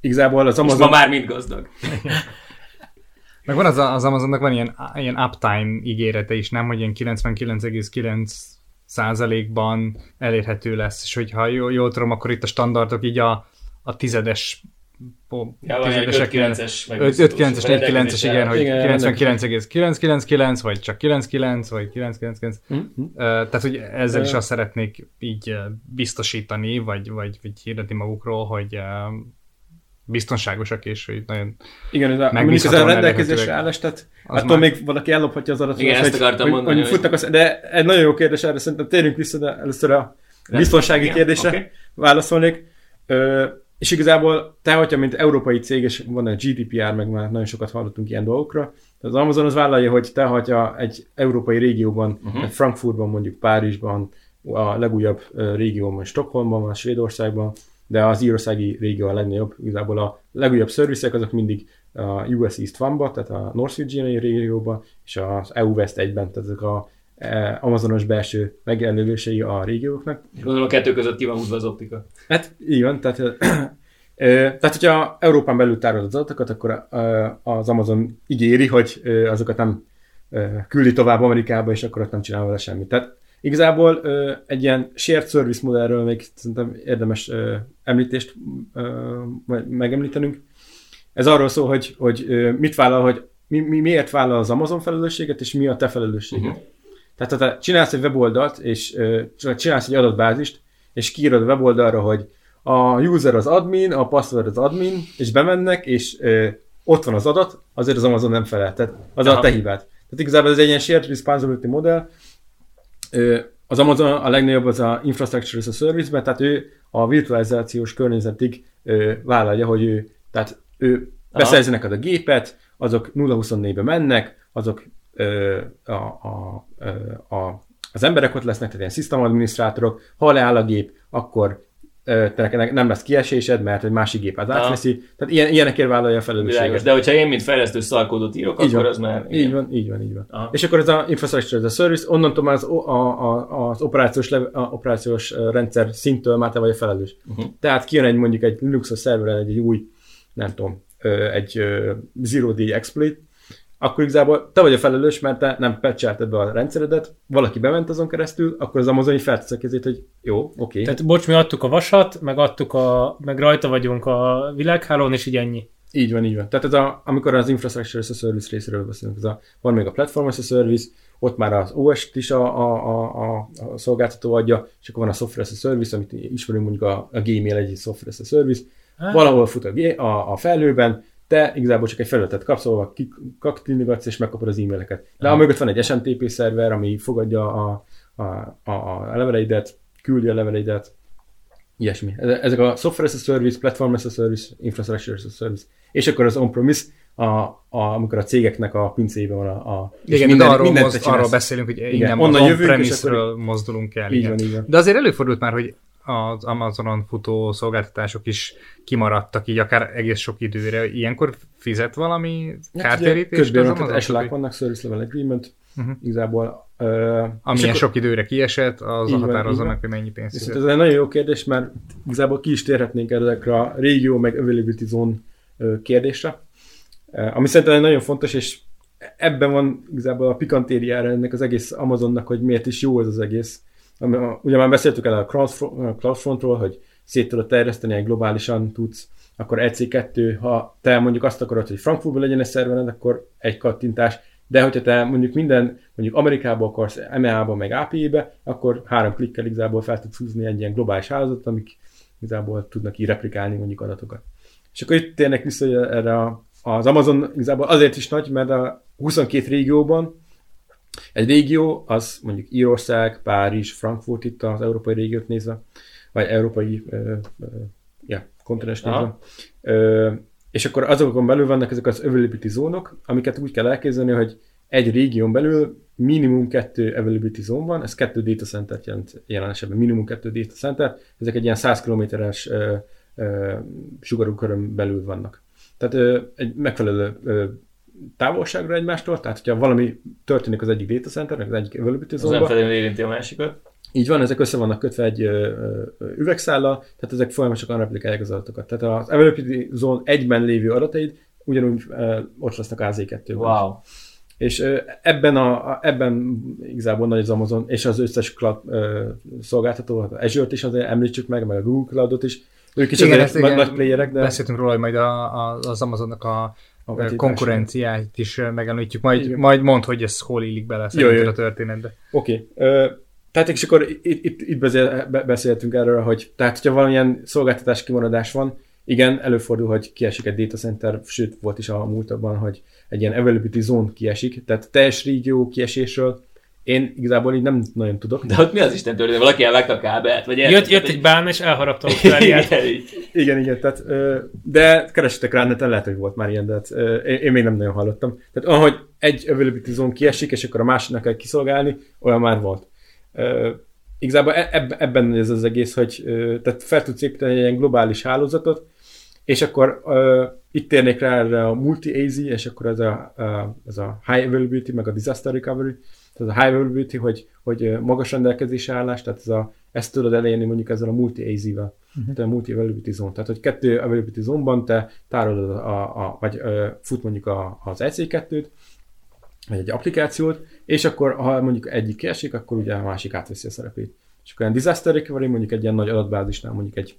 igazából az Amazon... És ma már mind gazdag. Meg van az, az Amazonnak van ilyen, ilyen uptime ígérete is, nem, hogy ilyen 99,9 százalékban elérhető lesz, és hogyha jól, jól tudom, akkor itt a standardok így a, a tizedes Ja, 5-9-es, 5-9-es, 4-9-es, igen, hogy 99,999, vagy csak 99, vagy 999. Mm-hmm. Tehát, hogy ezzel is azt szeretnék így biztosítani, vagy, vagy, vagy hirdetni magukról, hogy biztonságosak, és hogy nagyon Igen, ez a, mondjuk ez a rendelkezésre állás, tehát az attól már... még valaki ellophatja az adatot. Igen, ezt akartam hogy, mondani. Hogy, hogy... Az, de egy nagyon jó kérdés erre, szerintem térjünk vissza, de először a biztonsági Igen, kérdésre okay. válaszolnék. Ö, és igazából te, hogyha mint európai cég, és van egy GDPR, meg már nagyon sokat hallottunk ilyen dolgokra, az Amazon az vállalja, hogy te, hogyha egy európai régióban, uh-huh. Frankfurtban, mondjuk Párizsban, a legújabb régióban, Stockholmban, van, Svédországban, de az írországi régió a legnagyobb, igazából a legújabb szervizek azok mindig a US East One-ba, tehát a North Virginia régióba, és az EU West 1-ben, tehát ezek a Amazonos belső megjelölései a régióknak. Gondolom a kettő között ki van húzva az optika. Hát így van, tehát, tehát hogyha Európán belül tárolod az adatokat, akkor az Amazon ígéri, hogy azokat nem küldi tovább Amerikába, és akkor ott nem csinál vele semmit. Tehát Igazából egy ilyen shared service modellről még szerintem érdemes említést megemlítenünk. Ez arról szól, hogy, hogy mit vállal, hogy mi, mi, miért vállal az Amazon felelősséget, és mi a te felelősséged. Uh-huh. Tehát ha te csinálsz egy weboldalt, és csinálsz egy adatbázist, és kiírod a weboldalra, hogy a user az admin, a password az admin, és bemennek, és ott van az adat, azért az Amazon nem felel. Tehát az Aha. a te hibád. Tehát igazából ez egy ilyen shared responsibility modell, az Amazon a legnagyobb az a infrastructure as a service tehát ő a virtualizációs környezetig vállalja, hogy ő, tehát ő beszerzi neked a gépet, azok 0-24-be mennek, azok a, a, a, az emberek ott lesznek, tehát ilyen szisztemadminisztrátorok, ha leáll a gép, akkor te nem lesz kiesésed, mert egy másik gép az átveszi. Tehát ilyen, ilyenekért vállalja a felelősséget. De hogyha én, mint fejlesztő szarkódot írok, így akkor van. az már... Igen. Így van, így van, így van. Aha. És akkor ez a infrastructure as a service, onnantól már az, a, a, az operációs, le, a, operációs rendszer szintől már te vagy a felelős. Uh-huh. Tehát kijön egy mondjuk egy Linux-os szerveren egy, egy új, nem tudom, egy zero day exploit, akkor igazából te vagy a felelős, mert te nem pecselted be a rendszeredet, valaki bement azon keresztül, akkor az Amazon így feltesz kezét, hogy jó, oké. Okay. Tehát bocs, mi adtuk a vasat, meg adtuk a, meg rajta vagyunk a világhálón, és így ennyi. Így van, így van. Tehát ez a, amikor az infrastructure as a service részéről beszélünk, ez a, van még a platform as a service, ott már az OS-t is a, a, a, a, szolgáltató adja, és akkor van a software as a service, amit ismerünk mondjuk a, a Gmail egy software as a service, ah. valahol fut a, a, a felhőben, te igazából csak egy felületet kapsz, ahol kaktindigatsz, és megkapod az e-maileket. De a mögött van egy SMTP szerver, ami fogadja a, a, a, a leveleidet, küldi a leveleidet, ilyesmi. Ezek a software as a service, platform as a service, infrastructure as a service, és akkor az on-premise, a, a, amikor a cégeknek a pincébe van a... a igen, minden, arról, mozd, arról beszélünk, hogy igen, onnan az on-premise-ről mozdulunk el. Így igen. van, így van. De azért előfordult már, hogy az Amazonon futó szolgáltatások is kimaradtak így akár egész sok időre. Ilyenkor fizet valami kártérítést? Közben hogy- vannak, Service Level Agreement, Mhm. igazából. Uh, Amilyen sok időre kiesett, az van, határozza meg, hogy mennyi pénzt Viszont ez egy nagyon jó kérdés, mert igazából ki is térhetnénk ezekre a régió meg availability zone kérdésre, ami szerintem nagyon fontos, és ebben van igazából a pikantériára ennek az egész Amazonnak, hogy miért is jó ez az egész. A- Ugye már beszéltük el a CloudFront- a CloudFrontról, hogy szét tudod terjeszteni, globálisan tudsz, akkor EC2, ha te mondjuk azt akarod, hogy Frankfurtban legyen egy szervered, akkor egy kattintás, de hogyha te mondjuk minden, mondjuk Amerikába akarsz, MEA-ba, meg API-be, akkor három klikkel igazából fel tudsz húzni egy ilyen globális hálózatot, amik igazából tudnak így replikálni mondjuk adatokat. És akkor itt térnek vissza erre a, az Amazon igazából azért is nagy, mert a 22 régióban egy régió, az mondjuk Írország, Párizs, Frankfurt itt az európai régiót nézve, vagy európai ö, ö, ja, kontinens nézve. Ö, és akkor azokon belül vannak ezek az availability zónok, amiket úgy kell elképzelni, hogy egy régión belül minimum kettő availability zone van, ez kettő data center jelent jelen esetben, minimum kettő data center, ezek egy ilyen 100 kilométeres sugarú körön belül vannak. Tehát ö, egy megfelelő ö, távolságra egymástól, tehát hogyha valami történik az egyik data centernek, az egyik availability Az nem feltétlenül érinti a másikat. így van, ezek össze vannak kötve egy üvegszállal, tehát ezek folyamatosan replikálják az adatokat. Tehát az availability zone egyben lévő adataid ugyanúgy ö, ott lesznek AZ2-ben. Wow. És ö, ebben, a, ebben igazából nagy az Amazon, és az összes cloud ö, szolgáltató, hát az Azure-t is azért említsük meg, meg a Google Cloud-ot is. Ők is Igen, azért ezt nagy, igen, nagy playerek, de Beszéltünk róla, hogy majd a, a, az Amazonnak a konkurenciát is megemlítjük. Majd, Igen. majd mondd, hogy ez hol illik bele Jó, jó. a történetbe. Oké. Okay. Tehát és akkor itt, itt, itt beszél- be- beszéltünk erről, hogy tehát, hogyha valamilyen szolgáltatás kimaradás van, igen, előfordul, hogy kiesik egy data center, sőt, volt is a múltakban, hogy egy ilyen availability zone kiesik, tehát teljes régió kiesésről én igazából így nem nagyon tudok. De ott mi az Isten történt? Valaki elvágta a kábelt? Vagy Jött, jött egy bán, és elharapta. Igen, így. Igen, igen, tehát, de keresetek rá, neten lehet, hogy volt már ilyen, de hát, én, én még nem nagyon hallottam. Tehát ahogy egy availability zone kiesik, és akkor a másiknak kell kiszolgálni, olyan már volt. Igazából e- eb, ebben ez az egész, hogy tehát fel tudsz építeni egy ilyen globális hálózatot, és akkor ö, itt térnék rá erre a multi-AZ, és akkor ez a, a, ez a high availability, meg a disaster recovery, tehát a high availability, hogy, hogy magas rendelkezésre állás, tehát ez a, ezt tudod elérni mondjuk ezzel a multi-AZ-vel, uh-huh. tehát a multi availability zone. Tehát, hogy kettő availability zone-ban te tárolod a, a, a vagy ö, fut mondjuk a, az EC2-t, vagy egy applikációt, és akkor ha mondjuk egyik kiesik, akkor ugye a másik átveszi a szerepét. És akkor ilyen disaster recovery, mondjuk egy ilyen nagy adatbázisnál, mondjuk egy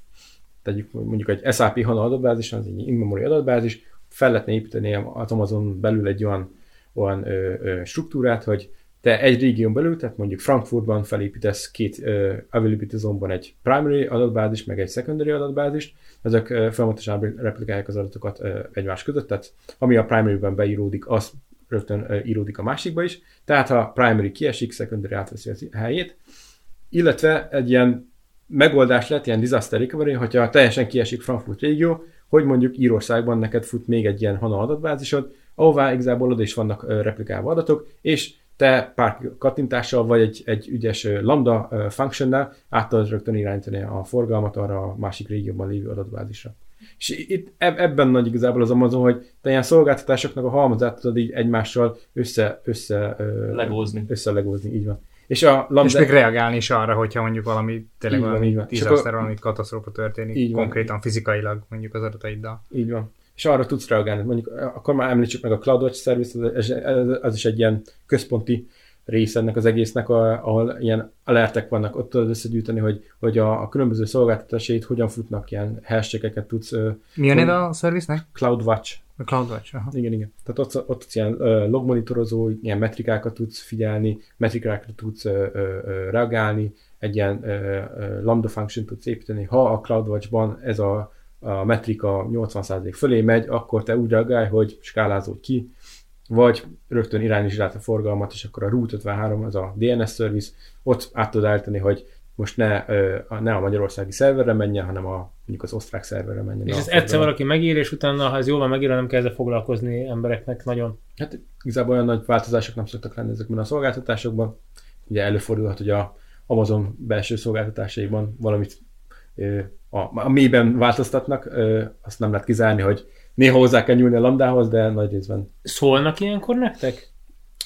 tegyük mondjuk egy SAP HANA adatbázis, az egy in-memory adatbázis, fel lehetne építeni az Amazon belül egy olyan, olyan ö, ö, struktúrát, hogy te egy régión belül, tehát mondjuk Frankfurtban felépítesz két ö, availability zone-ban egy primary adatbázis, meg egy secondary adatbázist, ezek ö, folyamatosan replikálják az adatokat ö, egymás között, tehát ami a primary-ben beíródik, az rögtön ö, íródik a másikba is, tehát ha primary kiesik, secondary átveszi a helyét, illetve egy ilyen megoldás lett, ilyen disaster recovery, hogyha teljesen kiesik Frankfurt régió, hogy mondjuk Írországban neked fut még egy ilyen HANA adatbázisod, ahová igazából oda is vannak replikálva adatok, és te pár kattintással, vagy egy, egy ügyes lambda functionnel át tudod rögtön irányítani a forgalmat arra a másik régióban lévő adatbázisra. És itt eb- ebben nagy igazából az Amazon, hogy te ilyen szolgáltatásoknak a halmazát tudod így egymással össze, össze, Legózni. összelegózni, így van. És a lambda... És még reagálni is arra, hogyha mondjuk valami, tényleg Így van, valami akkor- valami katasztrófa történik, Így van. konkrétan fizikailag mondjuk az adataiddal. Így van. És arra tudsz reagálni. Mondjuk akkor már említsük meg a CloudWatch Service, az, az, is egy ilyen központi rész ennek az egésznek, ahol ilyen alertek vannak, ott tudod összegyűjteni, hogy, hogy a, a különböző szolgáltatásait hogyan futnak, ilyen hashtag-eket tudsz, Mi a neve a szerviznek? CloudWatch. A CloudWatch. Aha. Igen, igen. Tehát ott, ott ilyen logmonitorozó, ilyen metrikákat tudsz figyelni, metrikákra tudsz ö, ö, ö, reagálni, egy ilyen ö, ö, lambda function tudsz építeni. Ha a CloudWatch-ban ez a, a metrika 80% fölé megy, akkor te úgy reagálj, hogy skálázódj ki, vagy rögtön irányítsd át a forgalmat, és akkor a Route 53, az a DNS service, ott át tudod állítani, hogy most ne, ne a magyarországi szerverre menjen, hanem a, mondjuk az osztrák szerverre menjen. És a ezt egyszer valaki megír, és utána, ha ez jól van megírva, nem kell ezzel foglalkozni embereknek nagyon. Hát igazából olyan nagy változások nem szoktak lenni ezekben a szolgáltatásokban. Ugye előfordulhat, hogy a Amazon belső szolgáltatásaiban valamit a, a mélyben változtatnak, azt nem lehet kizárni, hogy néha hozzá kell nyúlni a lambdához, de nagy részben. Szólnak ilyenkor nektek?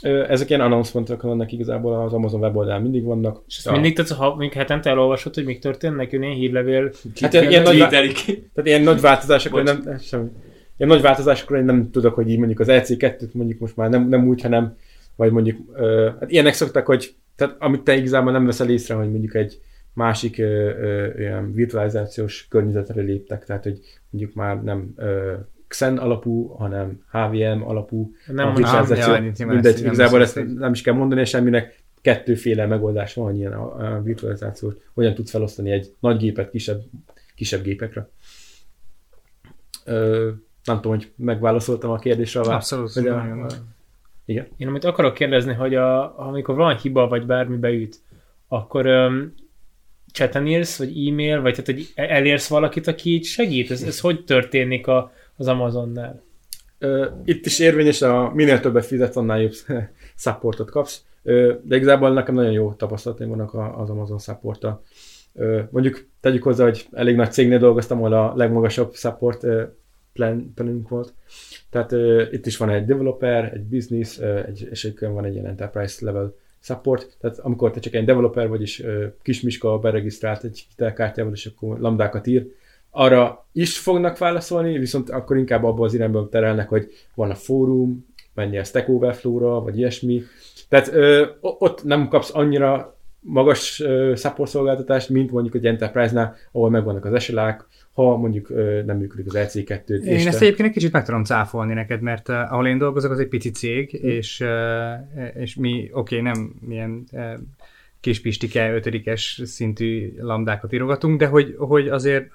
Ezek ilyen announcementok vannak igazából az Amazon weboldalán mindig vannak. És ezt mindig tetsz, ha mondjuk hetente elolvasod, hogy mik történnek, jön ilyen hírlevél. Hát ilyen, ilyen, nagy, tehát ilyen nagy változásokról nem, semmi. Ilyen nagy változásokról én nem tudok, hogy így mondjuk az EC2-t mondjuk most már nem, nem úgy, hanem vagy mondjuk, ö, hát ilyenek szoktak, hogy tehát amit te igazából nem veszel észre, hogy mondjuk egy másik ö, ö, ilyen virtualizációs környezetre léptek, tehát hogy mondjuk már nem ö, Xen alapú, hanem HVM alapú Nem a virtualizáció. mindegy, ezt nem igazából ezt nem is kell mondani semminek, kettőféle megoldás van, ilyen a, a virtualizációt hogyan tudsz felosztani egy nagy gépet kisebb, kisebb gépekre. Ö, nem tudom, hogy megválaszoltam a kérdésre. a- Abszolút. hogy a- nagyon- Igen. Én amit akarok kérdezni, hogy a, amikor van hiba, vagy bármi beüt, akkor um, chaten írsz, vagy e-mail, vagy tehát, hogy elérsz valakit, aki így segít? Ez, ez hogy történik a, az Amazonnál? Itt is érvényes, a minél többet fizetsz, annál jobb supportot kapsz. De igazából nekem nagyon jó tapasztalataim vannak a- az Amazon supporttal. Ö, mondjuk tegyük hozzá, hogy elég nagy cégnél dolgoztam, ahol a legmagasabb support plan, volt. Tehát itt is van egy developer, egy business, egy, és van egy ilyen enterprise level support. Tehát amikor te csak egy developer vagy, és Kismiska beregisztrált egy hitelkártyával, és akkor lambdákat ír, arra is fognak válaszolni, viszont akkor inkább abban az irányba terelnek, hogy van a fórum, menj el Stack Overflow-ra, vagy ilyesmi. Tehát ö, ott nem kapsz annyira magas support szolgáltatást, mint mondjuk egy Enterprise-nál, ahol megvannak az SLA-k, ha mondjuk nem működik az EC2. Én ezt egyébként egy kicsit meg tudom cáfolni neked, mert uh, ahol én dolgozok, az egy pici cég, Mm. és, uh, és mi, oké, okay, nem milyen uh, kispistike, ötödikes szintű lambdákat írogatunk, de hogy, hogy azért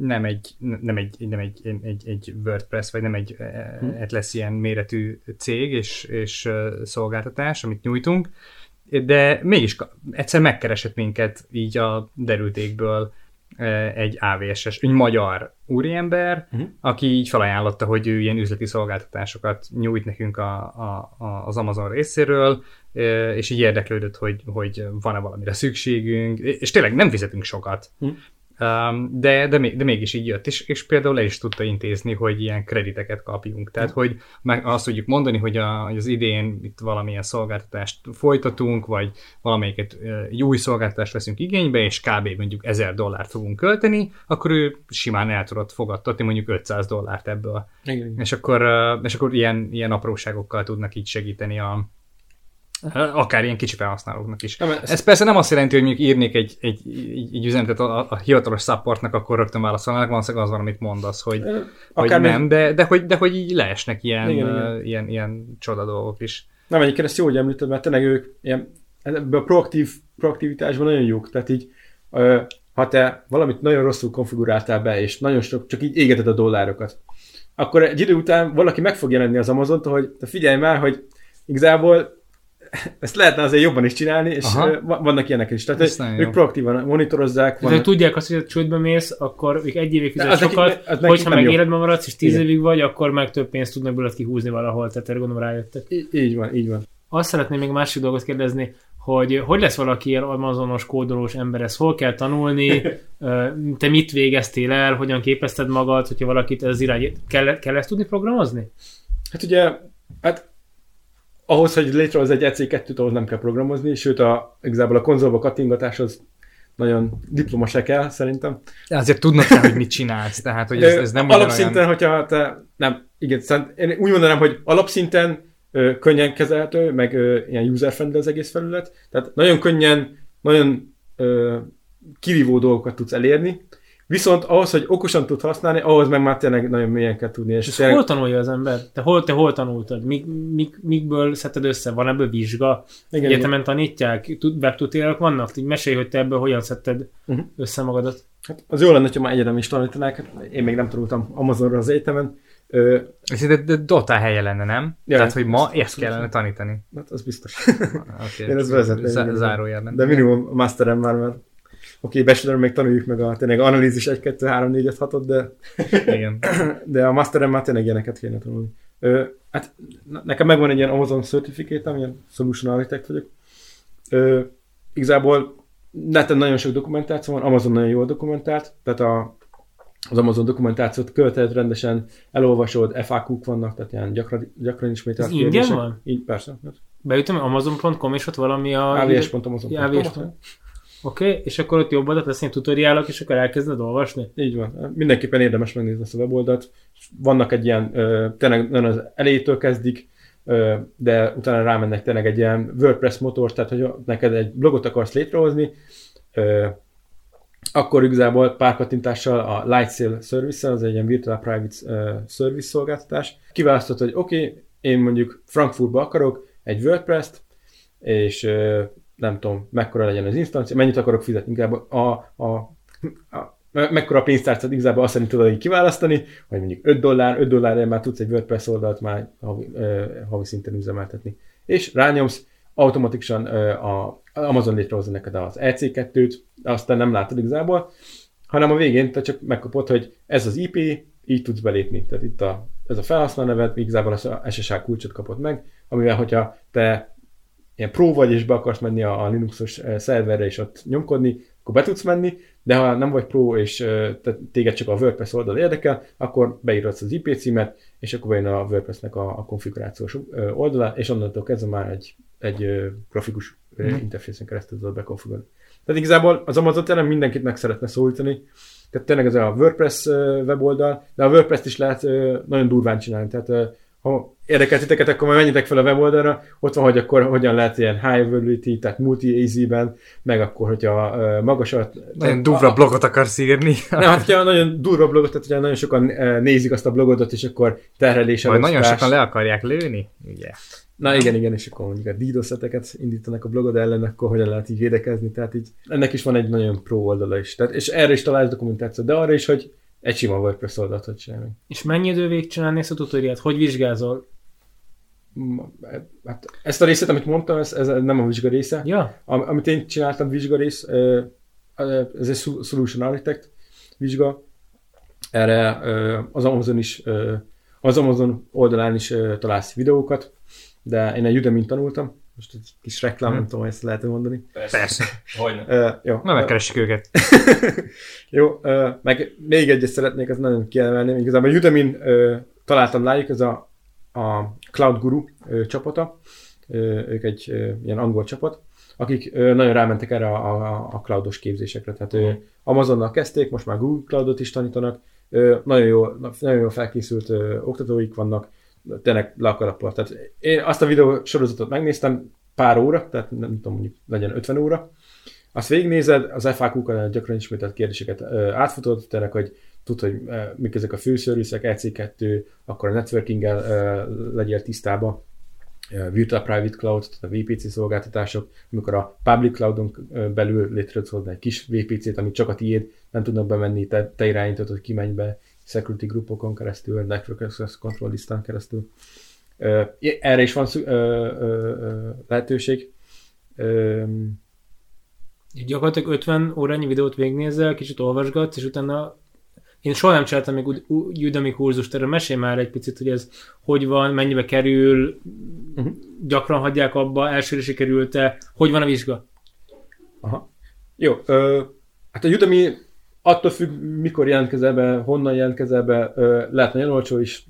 nem egy, nem egy, nem egy, egy, egy WordPress, vagy nem egy Hm. uh, lesz ilyen méretű cég és, és szolgáltatás, amit nyújtunk, de mégis egyszer megkeresett minket így a derültékből egy AVS-es, egy magyar úriember, uh-huh. aki így felajánlotta, hogy ő ilyen üzleti szolgáltatásokat nyújt nekünk a, a, a, az Amazon részéről, és így érdeklődött, hogy, hogy van-e valamire szükségünk, és tényleg nem fizetünk sokat. Mhm. De, de, még- de mégis így jött, és, és például el is tudta intézni, hogy ilyen krediteket kapjunk. Tehát, hogy meg azt tudjuk mondani, hogy, a, hogy az idén itt valamilyen szolgáltatást folytatunk, vagy valamelyiket egy új szolgáltatást veszünk igénybe, és kb. mondjuk 1000 dollárt fogunk költeni, akkor ő simán el tudott fogadtatni mondjuk 500 dollárt ebből. Igen. És akkor, és akkor ilyen, ilyen apróságokkal tudnak így segíteni a, akár ilyen kicsi felhasználóknak is. Nem, Ez, ez- persze nem azt jelenti, hogy mondjuk írnék egy, egy, egy, egy üzenetet a, a hivatalos supportnak, akkor rögtön válaszolnak, valószínűleg az van, amit mondasz, hogy, hogy akár még- nem, de, de, hogy, de hogy így leesnek ilyen, Igen, igen, ilyen, ilyen csoda dolgok is. Nem, egyébként ezt jó, hogy említed, mert tényleg ők ilyen, ebben a proaktív, proaktivitásban nagyon jók. Tehát így, ha te valamit nagyon rosszul konfiguráltál be, és nagyon sok, csak így égeted a dollárokat, akkor egy idő után valaki meg fog jelenni az amazon hogy te figyelj már, hogy igazából ezt lehetne azért jobban is csinálni, és Aha. vannak ilyenek is. Tehát Ez ők, ők jó. proaktívan monitorozzák. Tehát, hogy Vannak, tudják azt, hogy a csődbe mész, akkor még egy évig fizet sokat, az nekik hogyha meg jó. életben maradsz, és tíz Igen. évig vagy, akkor meg több pénzt tudnak belőled kihúzni valahol, tehát erre gondolom rájöttek. így, így van, így van. Azt szeretném még másik dolgot kérdezni, hogy hogy lesz valaki ilyen amazonos, kódolós ember, ezt hol kell tanulni, te mit végeztél el, hogyan képezted magad, hogyha valakit ez az irány, kell, kell ezt tudni programozni? Hát ugye, hát ahhoz, hogy létrehoz egy EC2-t, ahhoz nem kell programozni, sőt a, igazából a konzolba kattingatás az nagyon diploma se kell, szerintem. De azért tudnod kell, hogy mit csinálsz, tehát hogy ez, ez nem alapszinten, ugyanolyan... hogyha te, nem, igen, szerint, én úgy mondanám, hogy alapszinten ö, könnyen kezelhető, meg ö, ilyen user-friendly az egész felület, tehát nagyon könnyen, nagyon ö, kirívó dolgokat tudsz elérni, viszont ahhoz, hogy okosan tud használni, ahhoz meg már tényleg nagyon mélyen kell tudni. És És tényleg- hol tanulja az ember? Te hol, te hol tanultad? Mik, mik, mikből szedted össze? Van ebből vizsga? igen, Egyetemen tanítják? Tud- Webtutorialok vannak? Így mesélj, hogy te ebből hogyan szedted Uh-huh. össze magadat. Hát az jó lenne, ha már egyetem is tanítanák, hát én még nem tanultam Amazonra az egyetemen, Ö, Ez de, de Dota helye lenne, nem? Ja, Tehát, hogy ma ezt- ezt kellene tanítani. hát az biztos. Okay. Én ezt vezetném, Zá- igen. zárójelben. De minimum masterem már, mert oké, okay, bachelor még tanuljuk meg a tényleg analízis 1, 2, 3, 4, 5, 6 de, Igen. de a masterem már tényleg ilyeneket kéne tanulni. Ö, hát ne- nekem megvan egy ilyen Amazon certificate, ilyen solution architect vagyok. Ö, igazából neten nagyon sok dokumentáció van, Amazon nagyon jól dokumentált, tehát a, az Amazon dokumentációt követed rendesen, elolvasod, FAQ-k vannak, tehát ilyen gyakran, gyakran ismételt Ez ingyen van? Így, persze. Beütöm amazon.com, és ott valami a... avs.amazon.com. Oké, okay, és akkor ott jobb adat lesz ilyen tutoriálok, és akkor elkezded olvasni? Így van. Mindenképpen érdemes megnézni ezt a weboldalt. Vannak egy ilyen, ö, tényleg nagyon az elejétől kezdik, ö, de utána rámennek tényleg egy ilyen WordPress motor, tehát hogy neked egy blogot akarsz létrehozni, ö, akkor igazából pár kattintással a Lightsail service az egy ilyen virtual private service szolgáltatás. Kiválasztod, hogy oké, okay, én mondjuk Frankfurtba akarok egy WordPress-t, és nem tudom, mekkora legyen az instancia, mennyit akarok fizetni, inkább a, a, a mekkora pénztárcát igazából azt szerint tudod így kiválasztani, hogy mondjuk 5 dollár, 5 dollárért már tudsz egy WordPress oldalt már havi, havi szinten üzemeltetni. És rányomsz, automatikusan a Amazon létrehozza neked az EC2-t, aztán nem látod igazából, hanem a végén te csak megkapod, hogy ez az IP, így tudsz belépni. Tehát itt a, ez a felhasználó neved, igazából a SSH kulcsot kapod meg, amivel, hogyha te ilyen pro vagy, és be akarsz menni a, a Linuxos szerverre, és ott nyomkodni, akkor be tudsz menni, de ha nem vagy pro, és te, téged csak a WordPress oldal érdekel, akkor beírod az IP címet, és akkor bejön a WordPress-nek a, a konfigurációs oldala, és onnantól kezdve már egy, egy grafikus mm. interfészen keresztül tudod bekonfigurálni. Tehát igazából az Amazon tényleg mindenkit meg szeretne szólítani, tehát tényleg ez a WordPress weboldal, de a WordPress-t is lehet nagyon durván csinálni, tehát ha érdekel titeket, akkor majd menjetek fel a weboldalra, ott van, hogy akkor hogyan lehet ilyen high availability, tehát multi az ben meg akkor, hogyha magasat... Nagyon durva a, blogot akarsz írni. Nem, hát hogyha nagyon durva blogot, tehát hogyha nagyon sokan nézik azt a blogodot, és akkor terhelés Vagy nagyon sokan le akarják lőni, ugye? Na igen, igen, és akkor mondjuk a DDoS indítanak a blogod ellen, akkor hogyan lehet így védekezni, tehát így ennek is van egy nagyon pro oldala is. Tehát, és erre is találsz dokumentációt, de arra is, hogy egy sima WordPress oldalt hogy csinálni. És mennyi idővég csinálni ezt a tutoriát? Hogy vizsgázol? Hát ezt a részét, amit mondtam, ez, ez nem a vizsga része. Ja. Am, amit én csináltam vizsga rész, ez egy Solution Architect vizsga. Erre az Amazon is, az Amazon oldalán is találsz videókat, de én egy Udemy-n tanultam, most egy kis reklám, hmm. nem tudom, ezt lehet mondani. Persze. Persze. Hogyne. Uh, jó. Na, megkeressük őket. jó, uh, meg még egyet szeretnék, ez nagyon kiemelni. Igazából a Udemy-n uh, találtam rájuk, ez a, a Cloud Guru csapata. Ők egy ilyen angol csapat, akik nagyon rámentek erre a, a, a cloudos képzésekre. Tehát uh, Amazonnal kezdték, most már Google Cloudot is tanítanak. Nagyon jó, nagyon jól felkészült oktatóik vannak, tényleg le a kalappal. Tehát én azt a videó sorozatot megnéztem pár óra, tehát nem tudom, mondjuk legyen 50 óra. Azt végignézed, az FAQ-kat, gyakran ismételt kérdéseket átfutod, tényleg, hogy tud, hogy mik ezek a főszerviszek, EC2, akkor a networkinggel legyél tisztába, Virtual Private Cloud, tehát a VPC szolgáltatások, amikor a Public Cloudon belül létrehozni egy kis VPC-t, amit csak a tiéd, nem tudnak bemenni, te, te irányítod, hogy ki menj be, security grupokon keresztül, network access control listán keresztül. Erre is van szü- lehetőség. Gyakorlatilag 50 órányi videót végignézel, kicsit olvasgatsz, és utána én soha nem csináltam még Udemy kurzust, erről mesélj már egy picit, hogy ez hogy van, mennyibe kerül, uh-huh. gyakran hagyják abba, elsőre sikerült-e, hogy van a vizsga? Aha. Jó, ö, hát a Udemy attól függ, mikor jelentkezel be, honnan jelentkezel be, lehet nagyon olcsó is,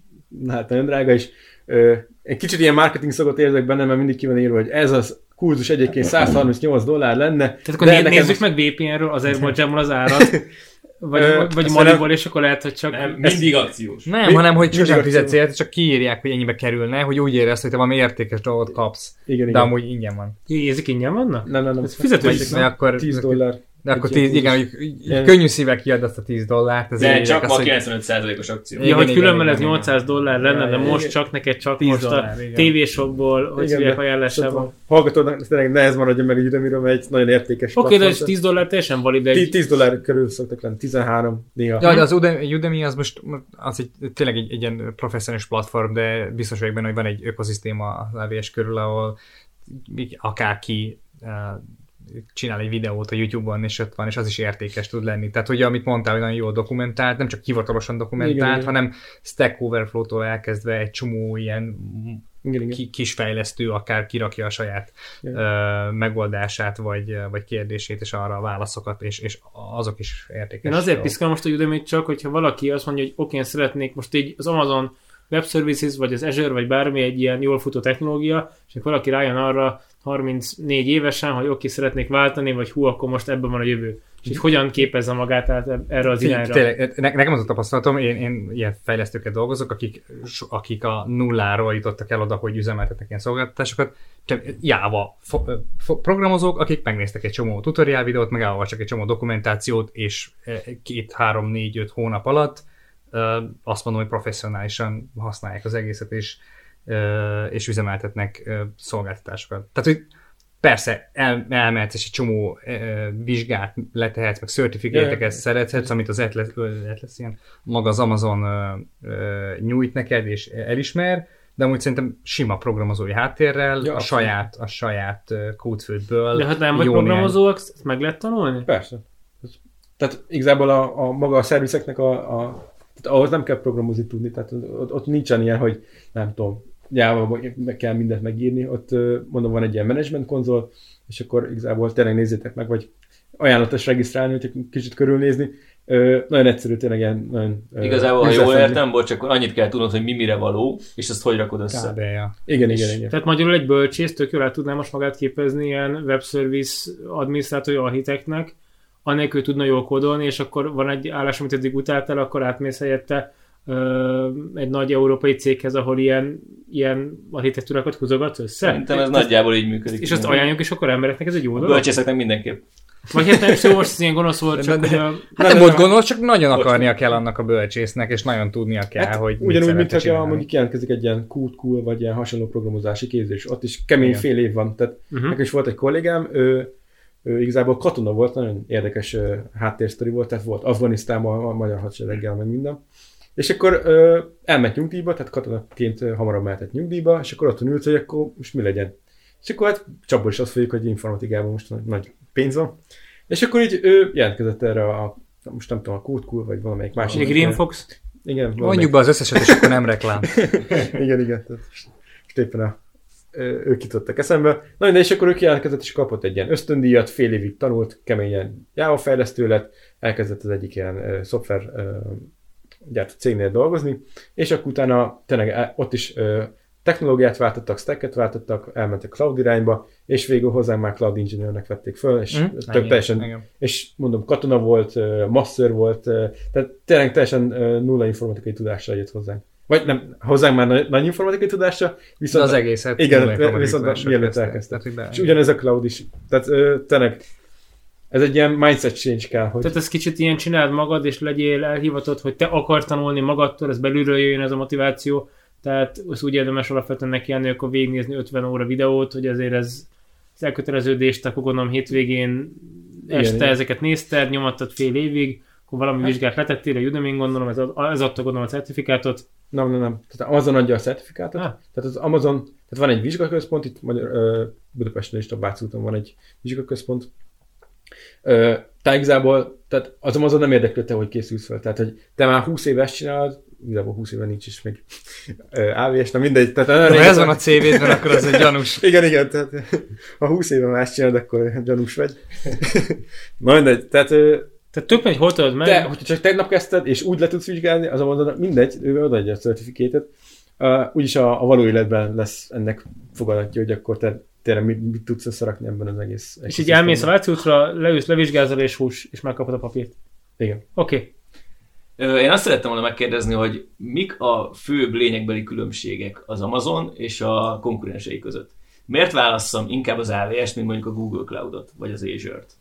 lehet nagyon drága is. Egy kicsit ilyen marketing szokat érzek benne, mert mindig ki van írva, hogy ez az kurzus egyébként 138 dollár lenne. Tehát akkor né- nézzük most... meg VPN-ről az Airwatch-ból az árat. Vagy, Ö, vagy Maliból, és akkor lehet, hogy csak... Nem, mindig akciós. Nem, Mi? hanem hogy csak fizetsz érte, csak kiírják, hogy ennyibe kerülne, hogy úgy érezd, hogy te valami értékes dolgot kapsz. Igen, de igen. amúgy ingyen van. Ezek ingyen vannak? Nem, nem, nem. Ez fizetős, nem? Akkor 10 dollár. De akkor tíz, igen, hogy igen. könnyű szívek kiad azt a 10 dollárt. De csak ma 95%-os akció. Ja, hogy különben ez 800 dollár lenne, de most csak neked csak most a tévésokból, hogy hívják ajánlásában. Hallgatónak tényleg nehez maradjon meg Udemy-ről, mert egy nagyon értékes Oké, de ez 10 dollár teljesen valid. Egy... 10 dollár körül szoktak lenni, 13 néha. Ja, de az Udemy az most az egy, tényleg egy, egy ilyen professzionális platform, de biztos vagyok benne, hogy van egy ökoszisztéma az AWS körül, ahol akárki csinál egy videót a YouTube-on, és ott van, és az is értékes tud lenni. Tehát ugye, amit mondtál, hogy nagyon jól dokumentált, nem csak hivatalosan dokumentált, igen, hanem Stack Overflow-tól elkezdve egy csomó ilyen Igen, igen. ki, kisfejlesztő akár kirakja a saját Igen. ö, megoldását, vagy, vagy kérdését, és arra a válaszokat, és, és azok is értékes. Én azért piszkálom most a udemy csak, hogyha valaki azt mondja, hogy oké, én szeretnék most így az Amazon Web Services, vagy az Azure, vagy bármi egy ilyen jól futó technológia, és akkor valaki rájön arra 34 évesen, hogy oké, szeretnék váltani, vagy hú, akkor most ebben van a jövő. És így hogyan képezze magát át erre az irányra. Tényleg, ne, nekem az a tapasztalatom, én, én ilyen fejlesztőket dolgozok, akik, akik a nulláról jutottak el oda, hogy üzemeltetnek ilyen szolgáltatásokat, csak Java fo- fo- programozók, akik megnéztek egy csomó tutorial videót, meg elolvastak egy csomó dokumentációt, és eh, két, három, négy, öt hónap alatt azt mondom, hogy professzionálisan használják az egészet, és, és üzemeltetnek szolgáltatásokat. Tehát, hogy persze el, elmehetsz és egy csomó ö, vizsgát letehetsz, meg certificate-eket Ja. szerethetsz, amit az Atlas, Atlas ilyen, maga az Amazon nyújt neked és elismer, de amúgy szerintem sima programozói háttérrel, Ja, a saját, a saját ö, kódfőből. De hát nem vagy programozó, ezt meg lehet tanulni? Persze. Tehát igazából a, a maga a szervizeknek a, a tehát ahhoz nem kell programozni tudni, tehát ott, ott nincsen ilyen, hogy nem tudom, java meg kell mindent megírni, ott mondom van egy ilyen management konzol, és akkor igazából tényleg nézzétek meg, vagy ajánlatos regisztrálni, hogy kicsit körülnézni. Ö, nagyon egyszerű, tényleg ilyen nagyon... ö, Igazából, ha jól értem, bocs, akkor annyit kell tudnod, hogy mi mire való, és azt hogy rakod össze. Kb. Ja. Igen, És- igen, igen. Tehát magyarul egy bölcsész tök jól el tudná most magát képezni ilyen webservice adminisztrátori architektnek, anélkül tudna jól kódolni, és akkor van egy állás, amit eddig utáltál, akkor átmész helyette egy nagy európai céghez, ahol ilyen, ilyen architektúrákat húzogatsz össze. Szerintem ez nagyjából így működik. És azt ajánljuk is akkor embereknek, ez egy jó dolog? bölcsészeknek mindenképp. Vagy hát nem, szó, most ez ilyen gonosz volt, csak De- hogy a, Hát Nem, volt gondolat, csak nagyon akarnia kell annak a bölcsésznek, és nagyon tudnia kell, Hát, hogy ugyanúgy, mint hogyha mondjuk jelentkezik egy ilyen Qt cool, vagy ilyen hasonló programozási képzés, ott is kemény Igen. fél év van. Tehát uh-huh. Nekem is volt egy kollégám, ő, ő igazából katona volt, nagyon érdekes háttérsztori volt, tehát volt Afganisztánban, a magyar hadsereggel, meg minden. És akkor ö, elment nyugdíjba, tehát katonaként hamarabb mehetett nyugdíjba, és akkor otthon ült, hogy akkor most mi legyen. És akkor hát csapból is azt fogjuk, hogy informatikában most nagy, nagy pénz van. És akkor így ő jelentkezett erre a, most nem tudom, a Code Cool, vagy valamelyik másik. Green Fox. Igen, valamelyik- Mondjuk be az összeset, és akkor nem reklám. igen, igen. Tehát most éppen a, ők jutottak eszembe. Na de és akkor ő jelentkezett, és kapott egy ilyen ösztöndíjat, fél évig tanult, keményen Java fejlesztő lett, elkezdett az egyik ilyen szoftver gyártó cégnél dolgozni, és akkor utána tényleg el- ott is technológiát váltottak, stacket váltottak, elmentek cloud irányba, és végül hozzánk már cloud engineernek vették föl, és Mhm. tök teljesen Igen. és mondom, katona volt, master volt, tehát tényleg teljesen nulla informatikai tudással jött hozzánk. Vagy nem, hozzánk már nagy, nagy informatikai tudással, De viszont az egészet. Igen, viszont mielőtt kezdte. elkezdte. És ugyanez a cloud is. Tehát tényleg ez egy ilyen mindset change kell, hogy Tehát ez kicsit ilyen csináld magad, és legyél elhivatott, hogy te akar tanulni magadtól, ez belülről jöjjön ez a motiváció. Tehát az úgy érdemes alapvetően neki jönni, akkor végignézni 50 óra videót, hogy azért ez az elköteleződést, akkor gondolom hétvégén este igen. ezeket nézted, nyomadtad fél évig, akkor valami Hát- vizsgát letettél a udemy gondolom, ez, ad- ez adta gondolom a certifikátot. nem, nem, nem. Tehát Amazon adja a certifikátot. Ah. Tehát az Amazon, tehát van egy vizsgaközpont, itt Magyar, ö, Budapesten is, a Bác úton van egy vizsgaközpont. Ö, tehát igazából, tehát az Amazon nem érdekel te, hogy készülsz fel. Tehát, hogy te már 20 éves csinálod, igazából 20 éve nincs is még AVS, na mindegy. Tehát De ha ez van a CV-ben, akkor az egy gyanús. Igen, igen, tehát ha 20 éve más csinálod, akkor gyanús vagy. Na mindegy, tehát Tehát tök mindegy, hol tudod meg. te, hogyha csak tegnap kezdted, és úgy le tudsz vizsgálni, az Amazon mindegy, ő odaadja a certifikétet. Uh, úgyis a, a való életben lesz ennek fogadatja, hogy akkor te tényleg mit, mit tudsz összerakni ebben az egész. és így elmész a Váci útra, leülsz, levizsgázol és hús, és megkapod a papírt. Igen. Oké. Okay. Én azt szerettem volna megkérdezni, hogy mik a főbb lényegbeli különbségek az Amazon és a konkurensei között. Miért válasszam inkább az AWS-t, mint mondjuk a Google Cloud-ot, vagy az Azure-t?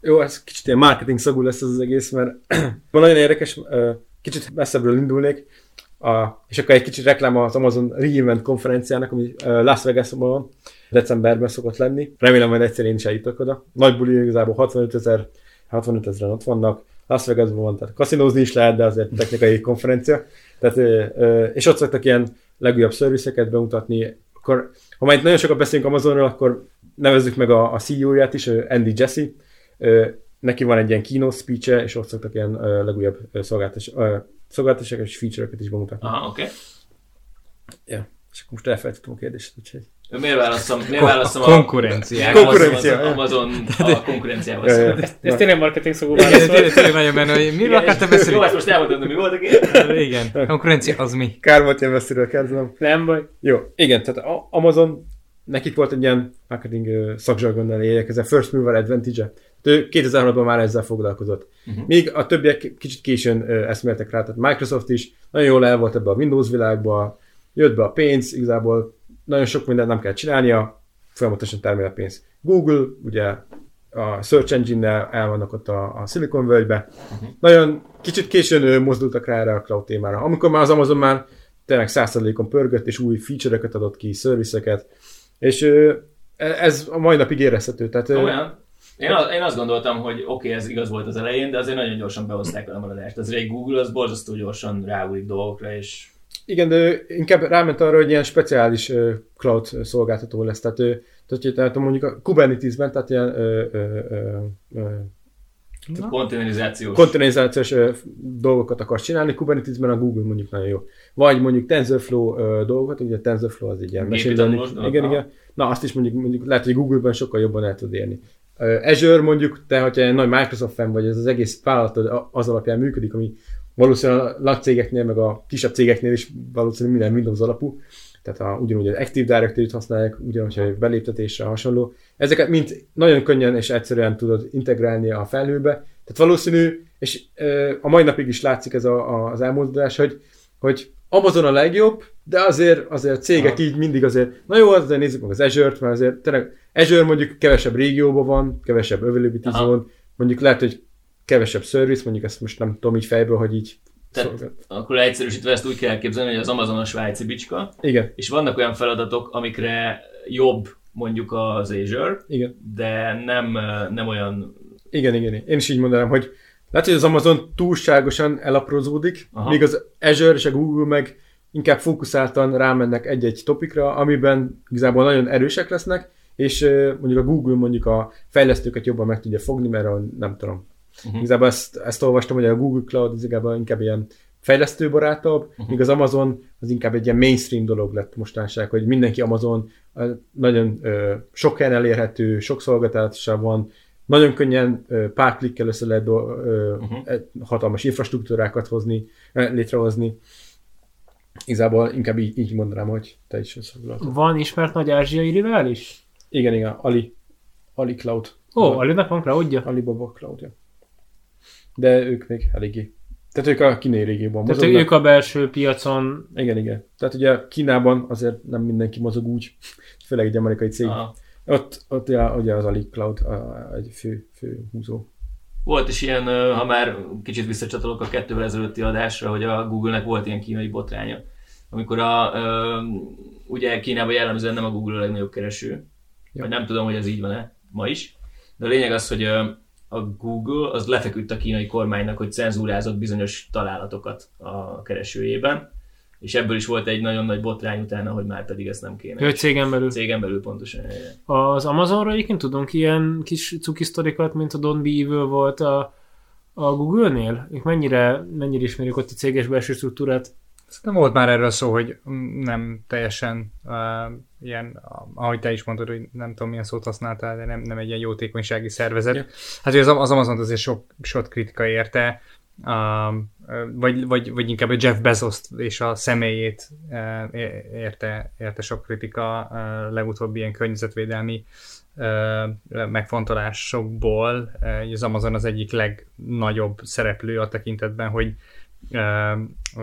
Jó, ez kicsit ilyen marketing szagú lesz ez az egész, mert van nagyon érdekes, kicsit messzebbről indulnék, a, és akkor egy kicsit reklám az Amazon Reinvent konferenciának, ami Las Vegasban van, decemberben szokott lenni. Remélem, hogy egyszer én is eljutok oda. Nagy buli igazából 65 ezer, 65 ezeren ott vannak. Las Vegasban van, tehát kaszinózni is lehet, de azért technikai konferencia. Tehát, és ott szoktak ilyen legújabb szervizeket bemutatni. Akkor, ha már itt nagyon sokat beszélünk Amazonról, akkor nevezzük meg a, a CEO-ját is, Andy Jesse. Neki van egy ilyen keynote speech és ott szoktak ilyen legújabb szolgáltatás, szolgáltatásokat és feature-öket is bemutatni. Aha, oké. Okay. És akkor most elfelejtettem a kérdést, úgyhogy... Miért választom, miért választom a... Konkurencia, ja. Amazon, Amazon a konkurenciával Ja, ja. Ez, ez tényleg marketing Igen, válasz tényleg nagyon benne, hogy miről akartál Jó, beszélni? ezt most elmondom, mi volt a kérdés? Igen, konkurencia az mi? Kár volt ilyen messziről kezdenem. Nem baj. Jó, igen, tehát a Amazon, nekik volt egy ilyen marketing szakzsargonnal éljek, ez a First Mover Advantage-e. Tehát Ő 2006-ban már ezzel foglalkozott. Uh-huh. Míg a többiek kicsit későn eszméltek rá, tehát Microsoft is nagyon jól el volt ebbe a Windows világba, jött be a pénz, igazából nagyon sok mindent nem kell csinálnia, folyamatosan termel a pénz. Google, ugye a Search Engine-nel el vannak ott a, a Silicon völgybe. Uh-huh. Nagyon kicsit későn mozdultak rá erre a cloud témára. Amikor már az Amazon már tényleg 100%-on pörgött, és új feature-eket adott ki, szervizeket, és ö, ez a mai napig érezhető. Tehát, Olyan? Én, az, én azt gondoltam, hogy oké, okay, ez igaz volt az elején, de azért nagyon gyorsan behozták a lemaradást. Azért egy Google az borzasztó gyorsan ráúlik dolgokra, és Igen, de inkább ráment arra, hogy ilyen speciális cloud szolgáltató lesz. Tehát, tehát mondjuk a Kubernetes-ben, tehát ilyen ö, ö, ö, kontainerizációs ö, dolgokat akarsz csinálni, Kubernetes-ben a Google mondjuk nagyon jó. Vagy mondjuk TensorFlow ö, dolgokat, ugye a TensorFlow az egy ilyen dolog, Igen, igen. Na, azt is mondjuk, mondjuk lehet, hogy Google-ben sokkal jobban el tud érni. Azure mondjuk, te, hogyha egy nagy Microsoft fan vagy, ez az egész vállalatod a- az alapján működik, ami valószínűleg a nagy cégeknél, meg a kisebb cégeknél is valószínűleg minden Windows alapú, tehát a, ugyanúgy az Active Directory-t használják, ugyanúgy a beléptetésre hasonló. Ezeket mind nagyon könnyen és egyszerűen tudod integrálni a felhőbe. Tehát valószínű, és ö, a mai napig is látszik ez a, a, az elmozdulás, hogy, hogy Amazon a legjobb, de azért, azért a cégek Aha. így mindig azért, na jó, azért nézzük meg az Azure-t, mert azért tényleg Azure mondjuk kevesebb régióban van, kevesebb availability zone, mondjuk lehet, hogy kevesebb service, mondjuk ezt most nem tudom így fejből, hogy így Tehát- szolgál. Akkor egyszerűsítve ezt úgy kell elképzelni, hogy az Amazon a svájci bicska, Igen, és vannak olyan feladatok, amikre jobb mondjuk az Azure, igen. de nem, nem olyan Igen, igen, én is így mondanám, hogy lehet, hogy az Amazon túlságosan elaprózódik, Aha. míg az Azure és a Google meg inkább fókuszáltan rámennek egy-egy topikra, amiben igazából nagyon erősek lesznek, és mondjuk a Google mondjuk a fejlesztőket jobban meg tudja fogni, mert a, nem tudom. Uh-huh. Igazából ezt, ezt olvastam, hogy a Google Cloud az igazából inkább ilyen fejlesztőbarátabb, uh-huh. míg az Amazon az inkább egy ilyen mainstream dolog lett mostanság, hogy mindenki Amazon nagyon ö, sok helyen elérhető, sok szolgáltatása van, nagyon könnyen ö, pár klikkel össze lehet do- ö, uh-huh. hatalmas infrastruktúrákat hozni, létrehozni. Igazából inkább így, így mondanám, hogy te is összefoglaltad. Van ismert nagy ázsiai rivális? Igen, igen, Ali, Ali Cloud. Ó, oh, Alinak van cloudja? Alibaba Cloud, ja. De ők még eléggé. Tehát ők a kínai régióban Tehát mozognak. ők a belső piacon Igen, igen. Tehát ugye Kínában azért nem mindenki mozog úgy, főleg egy amerikai cég. a, Ott, ott ja, ugye az Ali Cloud a, egy fő, fő húzó. Volt is ilyen, ha már kicsit visszacsatolok a kettővel ezelőtti adásra, hogy a Google-nek volt ilyen kínai botránya, amikor a, ugye Kínában jellemzően nem a Google a legnagyobb kereső, Ja. vagy nem tudom, hogy ez így van-e ma is, de a lényeg az, hogy a Google az lefeküdt a kínai kormánynak, hogy cenzúrázott bizonyos találatokat a keresőjében, és ebből is volt egy nagyon nagy botrány utána, hogy már pedig ezt nem kéne. ő cégen belül. Cégen belül pontosan. Az Amazonra egyébként tudunk ilyen kis cuki sztorikat, mint a Don't Be Evil volt a, a Google-nél? Ők mennyire, mennyire ismerik ott a céges belső struktúrát? Szerintem volt már erről szó, hogy nem teljesen uh, ilyen, ah, ahogy te is mondtad, hogy nem tudom milyen szót használtál, de nem, nem egy ilyen jótékonysági szervezet. Ja. Hát az, az Amazon azért sok, sok kritika érte, um, vagy, vagy, vagy inkább a Jeff Bezos és a személyét uh, érte, érte sok kritika uh, legutóbbi ilyen környezetvédelmi uh, megfontolásokból. Uh, az Amazon az egyik legnagyobb szereplő a tekintetben, hogy uh,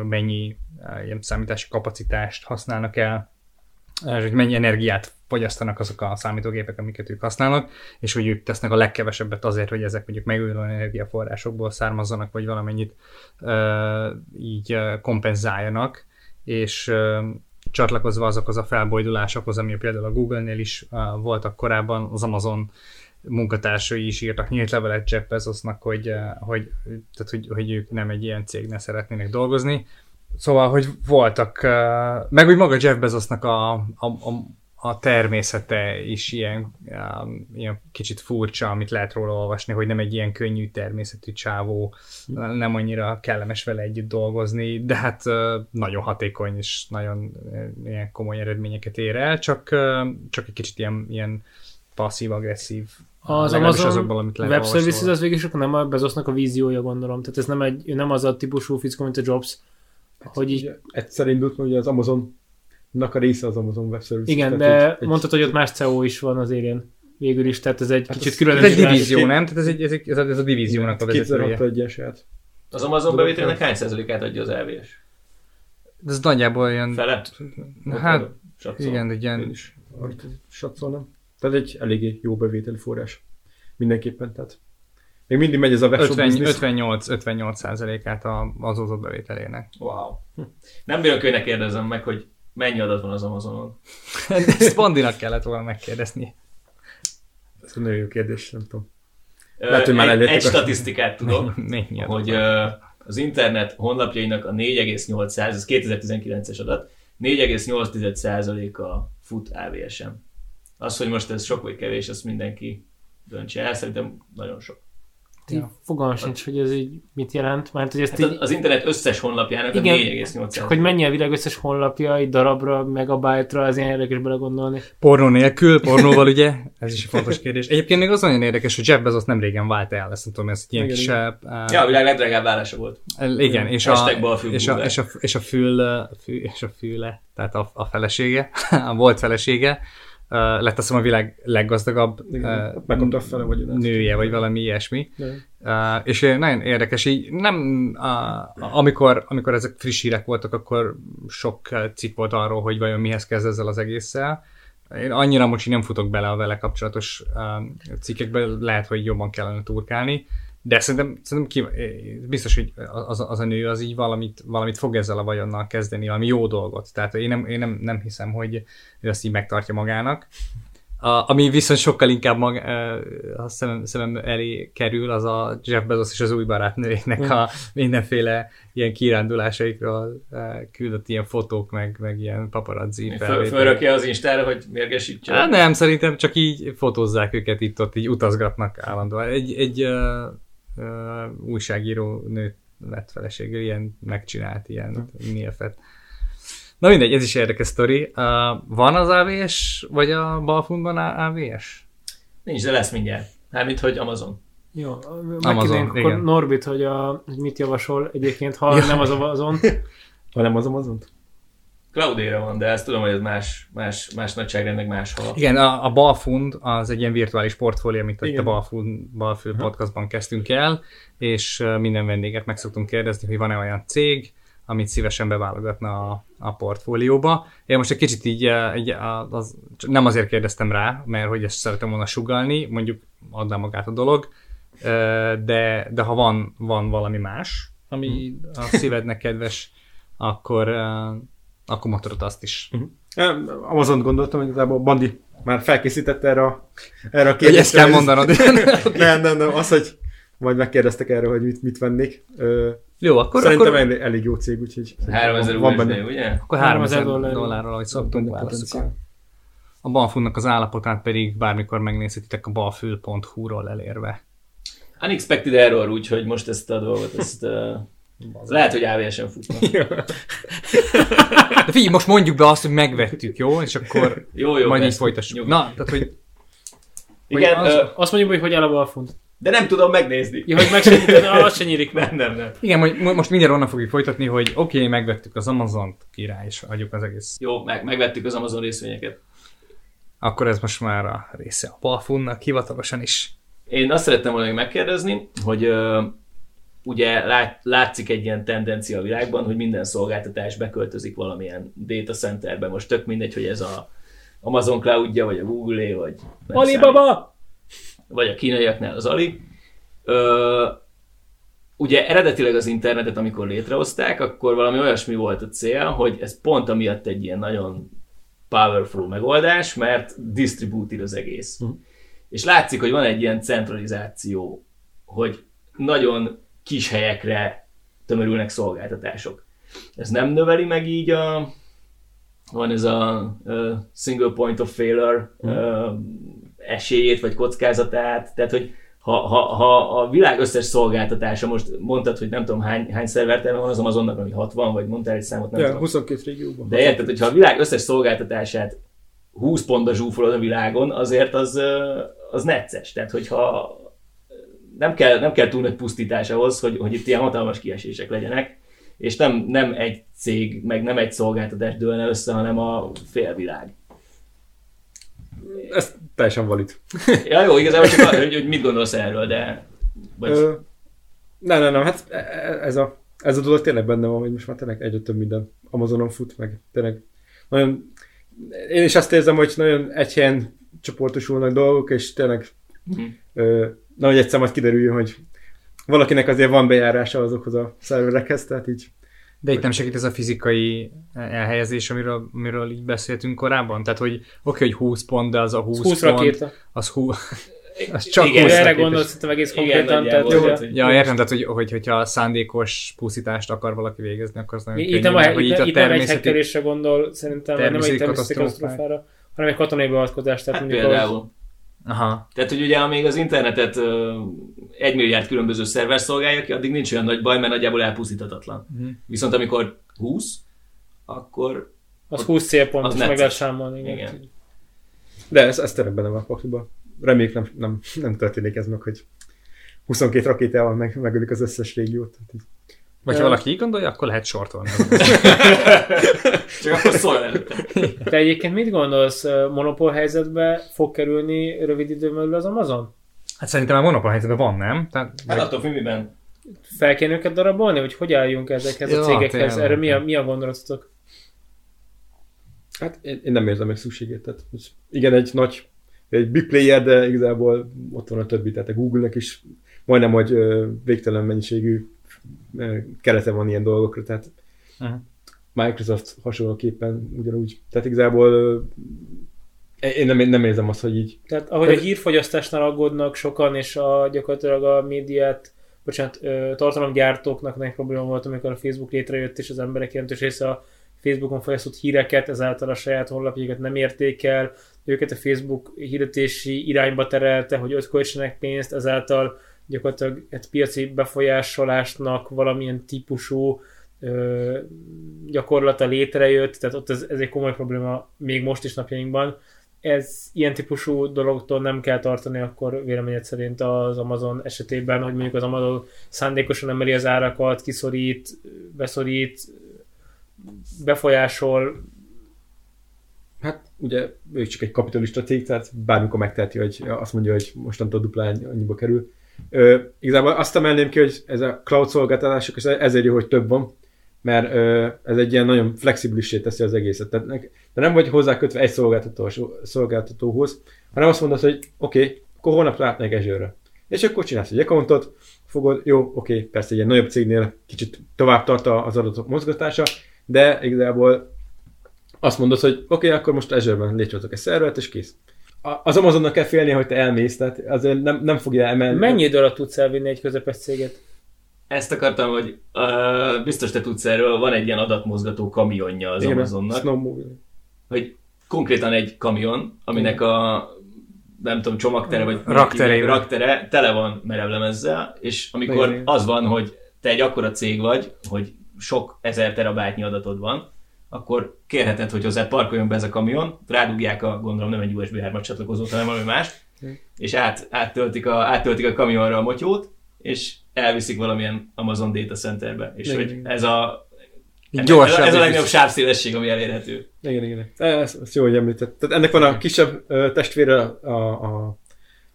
mennyi ilyen számítási kapacitást használnak el, és hogy mennyi energiát fogyasztanak azok a számítógépek, amiket ők használnak, és hogy ők tesznek a legkevesebbet azért, hogy ezek mondjuk megújuló energiaforrásokból származzanak, vagy valamennyit így kompenzáljanak, és csatlakozva azokhoz a felbojdulásokhoz, ami például a Google-nél is uh, voltak korábban, az Amazon munkatársai is írtak nyílt levelet Jeff Bezosnak, hogy, uh, hogy, tehát, hogy, hogy ők nem egy ilyen cégnél szeretnének dolgozni. Szóval, hogy voltak, uh, meg úgy maga Jeff Bezosnak a, a, a, a természete is ilyen, um, ilyen kicsit furcsa, amit lehet róla olvasni, hogy nem egy ilyen könnyű természetű csávó, nem annyira kellemes vele együtt dolgozni, de hát nagyon hatékony és nagyon ilyen komoly eredményeket ér el, csak, csak egy kicsit ilyen, ilyen passzív-agresszív Az Amazon azokból, amit Web Services az végig is akkor nem a Bezosnak a víziója, gondolom. Tehát ez nem, egy, nem az a típusú fickó, mint a Jobs, hogy így, egyszer indult, ugye az Amazonnak a része az Amazon Web Services. igen, de egy- egy- mondtad, hogy ott más CEO is van az élén. Végül is, tehát ez egy Hát kicsit az- külön. Ez egy divízió, nem? Tehát ez, egy, ez, egy, ez, a, ez a divíziónak a vezetője. 2006 egy ilyen saját. Az Amazon bevételnek hány százalékát adja az LVS? Ez nagyjából olyan... Fele? Hát, Satszol. igen, egy ilyen... is arra satszolnám. Tehát egy eléggé jó bevételi forrás. Mindenképpen, tehát még mindig megy ez a webshop 50, business. 58, 58 százalékát a- az hozott bevételének. Wow. Nem bírok kérdezem meg, hogy mennyi adat van az Amazonon. Ezt Bandinak kellett volna megkérdezni. Ez egy nagyon jó kérdés, nem tudom. Lehet, hogy már egy, egy statisztikát tudok, Mennyi hogy van? az internet honlapjainak a 4,8 ez 2019-es adat, 4,8%-a fut AVS-en. Az, hogy most ez sok vagy kevés, azt mindenki döntse el, szerintem nagyon sok. Így Fogalmam sincs, hogy ez így mit jelent, mert hogy ezt Hát így, az- internet összes honlapjának Igen, a 4,8 csak hogy mennyi a világ összes honlapja, egy darabra, megabájtra, az ilyen érdekes belegondolni. Pornó nélkül, pornóval ugye? Ez is egy fontos kérdés. Egyébként még az nagyon érdekes, hogy Jeff Bezos nem régen vált el, ezt nem tudom, ez egy ilyen Igen, kis... igen. Uh, Ja, a világ legdrágább állása volt. igen, és a, balfül és, a, és, a, és a fül, fű, és a fűle, tehát a, a felesége, a volt felesége, lett azt a világ leggazdagabb Igen, uh, fele vagyonát. nője, vagy valami ilyesmi. Uh, és nagyon érdekes, így nem, uh, amikor, amikor ezek friss hírek voltak, akkor sok cikk volt arról, hogy vajon mihez kezd ezzel az egésszel. Én annyira most nem futok bele a vele kapcsolatos uh, cikkekbe, lehet, hogy jobban kellene turkálni, de szerintem, szerintem ki, biztos, hogy az, az a nő az így valamit, valamit fog ezzel a vagyonnal kezdeni, valami jó dolgot. Tehát én nem, én nem, nem hiszem, hogy ő azt így megtartja magának. A, ami viszont sokkal inkább mag, a szemem, szemem elé kerül, az a Jeff Bezos és az új barátnőjének a mindenféle ilyen kirándulásaikról küldött ilyen fotók, meg, meg ilyen paparazzi fölrakja az Instára, hogy mérgesítse. Hát nem, szerintem csak így fotózzák őket itt ott, így utazgatnak állandóan. Egy, egy uh, újságíró nőt lett feleségül, ilyen megcsinált ilyen nyilfet. Na mindegy, ez is érdekes sztori. Uh, van az AVS, vagy a Balfunban AVS? Nincs, de lesz mindjárt. Mármint, hogy Amazon. Jó, Amazon, akkor igen. Norbit, hogy, a, hogy mit javasol egyébként, ha nem az Amazon. Ha nem az Amazon? Cloudera van, de ezt tudom, hogy ez más, más, más nagyságrendnek más hal. Igen, a, a Balfund az egy ilyen virtuális portfólió, amit itt a Igen. Balfund, Balfő podcastban kezdtünk el, és minden vendéget meg szoktunk kérdezni, hogy van-e olyan cég, amit szívesen beválogatna a, a portfólióba. Én most egy kicsit így, így az, nem azért kérdeztem rá, mert hogy ezt szeretem volna sugalni, mondjuk adná magát a dolog, de, de ha van, van valami más, ami a szívednek kedves, akkor, akkor motorot azt is. Em, Amazon gondoltam, hogy igazából Bandi már felkészítette erre a, erre a Hogy ezt kérdésre. kell mondanod. nem, nem, nem, az, hogy majd megkérdeztek erről, hogy mit, mit vennék. Jó, akkor, Szerintem akkor, elég, elég jó cég, úgyhogy 3000 van benne, ugye? akkor 3000 3000 dollár. dollárról, ahogy szoktunk válaszolni. A Balfunnak az állapotát pedig bármikor megnézhetitek a balfül.hu-ról elérve. Unexpected error, úgyhogy most ezt a dolgot, ezt uh, lehet, hogy AVS-en futna. De figyelj, most mondjuk be azt, hogy megvettük, jó? És akkor Jó, jó, majd így folytassuk. Nyugodt. Na, tehát, hogy Igen, az- ö, Azt mondjuk, hogy hogy áll a balfont. de nem tudom megnézni. Ja, hogy meg se nyitott, ah, az se nyílik meg. Nem, nem, nem. igen, hogy mo- most mindjárt onnan fogjuk folytatni, hogy oké, okay, megvettük az Amazon-t, király, és adjuk az egész. Jó, meg, megvettük az Amazon részvényeket. Akkor ez most már a része a Balfunnak, hivatalosan is. Én azt szerettem volna megkérdezni, hogy ugye lát, látszik egy ilyen tendencia a világban, hogy minden szolgáltatás beköltözik valamilyen data centerbe. Most tök mindegy, hogy ez a Amazon cloudja, vagy a Google-é, vagy Alibaba! vagy a kínaiaknál az Ali. Ö, ugye eredetileg az internetet, amikor létrehozták, akkor valami olyasmi volt a cél, hogy ez pont amiatt egy ilyen nagyon powerful megoldás, mert distributív az egész. Mhm. És látszik, hogy van egy ilyen centralizáció, hogy nagyon kis helyekre tömörülnek szolgáltatások. Ez nem növeli meg így a, van ez a uh, single point of failure uh, esélyét vagy kockázatát, tehát hogy ha, ha, ha a világ összes szolgáltatása, most mondtad, hogy nem tudom hány, hány szerverterme van az Amazonnak, ami 60, vagy mondtál egy számot, nem Ja, tudom. 22 régióban. De érted, hogyha a világ összes szolgáltatását 20 pontba zsúfolod a világon, azért az, az necces. Tehát, hogyha nem kell, nem kell túl nagy pusztítás ahhoz, hogy, hogy itt ilyen hatalmas kiesések legyenek, és nem, nem egy cég, meg nem egy szolgáltatás dőlne össze, hanem a félvilág. Ez teljesen valid. Ja, jó, igazából csak arra, hogy, hogy mit gondolsz erről, de... Vagy, Ö, nem, nem, nem, hát e- e- ez a, ez a dolog tényleg benne van, hogy most már tényleg egyre több minden Amazonon fut, meg tényleg nagyon, én is azt érzem, hogy nagyon egy helyen csoportosulnak dolgok, és tényleg Mhm. ö, na, hogy egyszer majd kiderüljön, hogy valakinek azért van bejárása azokhoz a szerverekhez, tehát így De itt nem segít ez a fizikai elhelyezés, amiről, amiről így beszéltünk korábban? Tehát, hogy oké, hogy 20 pont, de az a 20, 20 pont, rakéta. az 20, az csak Igen, 20 Erre gondolsz szerintem egész Igen, konkrétan. Tehát, nagyjából, hogy, hogy- Ja, értem, tehát, hogy, hogy, hogyha szándékos pusztítást akar valaki végezni, akkor az nagyon itt, könnyű, nem, mert a, hogy itt, így a itt nem egy természeti... hekkelésre gondol, szerintem, nem egy természeti természeti katasztrófára, hanem egy katonai beavatkozás. Tehát hát például. Aha. Tehát, hogy ugye amíg az internetet egy milliárd különböző szerver szolgálja ki, addig nincs olyan nagy baj, mert nagyjából elpusztíthatatlan. Mhm. Viszont amikor 20, akkor az 20 célpont, az és meg lehet számolni. Igen. Igen. De ez, ez tényleg benne van a pakliba. Reméljük nem, nem, nem történik ez meg, hogy 22 rakétával meg, megölik az összes régiót. Tehát. Vagy ha valaki így gondolja, akkor lehet sortolni. csak akkor szól előtte. Te egyébként mit gondolsz, monopól helyzetbe fog kerülni rövid időn belül az Amazon? Hát szerintem már monopól helyzetben van, nem? Tehát, Hát attól függ, miben. Fel kéne őket darabolni, vagy hogy álljunk ezekhez a Ja, cégekhez? tényleg. Erre mi a, mi a gondolatotok? Hát én, én nem érzem meg szükségét. Tehát, hogy igen, egy nagy, egy big player, de igazából ott van a többi, tehát a Google-nek is majdnem, hogy végtelen mennyiségű kerete van ilyen dolgokra, tehát uh-huh. Microsoft hasonlóképpen ugyanúgy. Tehát igazából én nem, nem érzem azt, hogy így Tehát ahogy Tehát- a hírfogyasztásnál aggódnak sokan, és a, gyakorlatilag a médiát, bocsánat, tartalomgyártóknak nagy probléma volt, amikor a Facebook létrejött, és az emberek jelentős része a Facebookon fogyasztott híreket, ezáltal a saját honlapjukat nem érték el, őket a Facebook hirdetési irányba terelte, hogy ott költsenek pénzt, ezáltal gyakorlatilag egy piaci befolyásolásnak valamilyen típusú ö, gyakorlata létrejött, tehát ott ez, ez egy komoly probléma még most is napjainkban. Ez ilyen típusú dologtól nem kell tartani akkor véleményed szerint az Amazon esetében, hogy mondjuk az Amazon szándékosan emeli az árakat, kiszorít, beszorít, befolyásol, Hát ugye ő csak egy kapitalista cég, tehát bármikor megteheti, hogy azt mondja, hogy mostantól duplán annyiba kerül. Ö, igazából azt emelném ki, hogy ez a cloud szolgáltatások, és ezért jó, hogy több van, mert ö, ez egy ilyen nagyon flexibilissé teszi az egészet. Tehát, nek- de nem vagy hozzá kötve egy szolgáltatóhoz, hanem azt mondod, hogy oké, okay, akkor holnap átmegy Azure-re. És akkor csinálsz egy accountot, fogod, jó, oké, okay, persze egy ilyen nagyobb cégnél kicsit tovább tart az adatok mozgatása, de igazából azt mondod, hogy oké, okay, akkor most Azure-ben létrehozok egy szervert, és kész. A- Az Amazonnak kell félni, hogy te elmész, tehát azért nem, nem fogja emelni. Mennyi idő alatt tudsz elvinni egy közepes céget? Ezt akartam, hogy uh, biztos te tudsz erről, van egy ilyen adatmozgató kamionja az Igen, Amazonnak, Snowmobile. hogy konkrétan egy kamion, aminek a nem tudom, csomagtere vagy Rakterével. raktere tele van merevlemezzel, és amikor Igen. az van, hogy te egy akkora cég vagy, hogy sok ezer terabájtnyi adatod van, akkor kérheted, hogy hozzád parkoljon be ez a kamion, rádugják a, gondolom nem egy USB 3 csatlakozót, hanem valami más, és át, áttöltik, a, áttöltik a kamionra a motyót, és elviszik valamilyen Amazon data centerbe. És Igen, hogy igen. ez a, ez, Gyorsabb. ez a és legnagyobb sávszélesség, ami elérhető. Igen, igen. Ez, ez jó, hogy említett. Tehát ennek van a kisebb testvére a, a,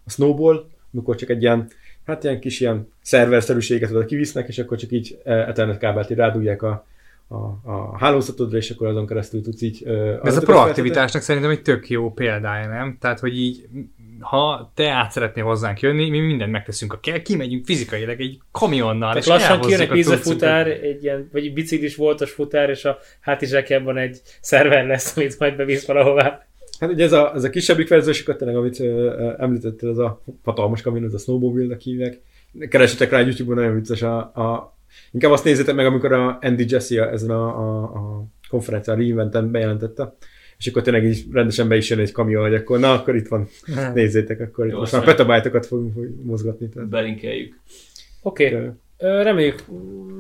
a Snowball, amikor csak egy ilyen, hát ilyen kis ilyen szerverszerűséget oda kivisznek, és akkor csak így ö, Ethernet kábelt így rádugják a, a, a hálózatodra, és akkor azon keresztül tudsz így... ö, Ez a proaktivitásnak szerintem egy tök jó példája, nem? Tehát, hogy így, ha te át szeretnél hozzánk jönni, mi mindent megteszünk, ha kell, kimegyünk fizikailag egy kamionnal, Tehát és lassan kijön egy a pizzafutár, egy ilyen, vagy egy biciklis voltas futár, és a hátizsákjában egy szerver lesz, amit majd bevisz valahová. Hát ugye ez a, ez a kisebbik verziósokat, tényleg, amit ö, ö, említettél, ez a hatalmas kamion, ez a Snowmobile-nek hívják. Keresetek rá YouTube-on, nagyon vicces. A, a, inkább azt nézzétek meg, amikor a Andy Jassy ezen a, a, a konferencián reinventen bejelentette, és akkor tényleg így rendesen be is jön egy kamion, hogy akkor na, akkor itt van, nézzétek, akkor itt Jó, most már petabájtokat fogunk mozgatni. Tehát. Belinkeljük. Oké, okay. reméljük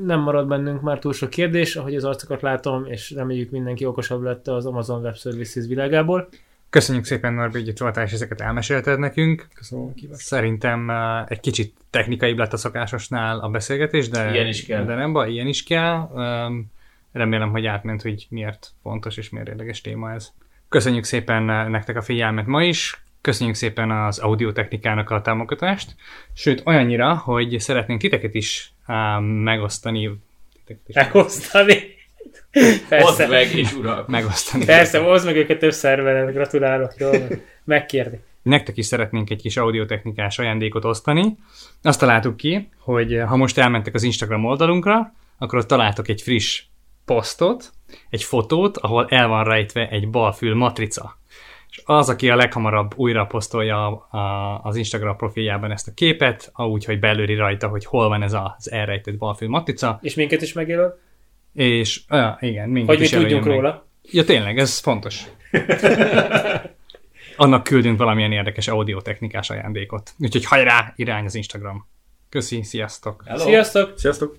nem marad bennünk már túl sok kérdés, ahogy az arcokat látom, és reméljük mindenki okosabb lett az Amazon Web Services világából. Köszönjük szépen, Norbi, hogy itt voltál, és ezeket elmesélted nekünk. Köszönöm a kívást. Szerintem uh, egy kicsit technikaibb lett a szokásosnál a beszélgetés, de, Ilyen is kell. de nem baj, ilyen is kell. Um, remélem, hogy átment, hogy miért fontos és miért érdekes téma ez. Köszönjük szépen uh, nektek a figyelmet ma is, köszönjük szépen az audiotechnikának a támogatást, sőt olyannyira, hogy szeretnénk titeket is uh, megosztani. Titeket is Megosztani. Oszd Persze, meg és uralkodj. megosztani. persze, hozd meg őket több szerveren, gratulálok, jól van. Megkérni. nektek is szeretnénk egy kis audiotechnikás ajándékot osztani. Azt találtuk ki, hogy ha most elmentek az Instagram oldalunkra, akkor ott találtok egy friss posztot, egy fotót, ahol el van rejtve egy balfül matrica. És az, aki a leghamarabb újra posztolja a, a, az Instagram profiljában ezt a képet, úgy, hogy belőri rajta, hogy hol van ez az elrejtett balfül matrica, És minket is megjelöl, és ah, igen, minket hogy mi tudjunk meg. róla. Ja, tényleg, ez fontos. Annak küldünk valamilyen érdekes audiotechnikás ajándékot. Úgyhogy hajrá, irány az Instagram. Köszi, sziasztok! Hello. Sziasztok! Sziasztok!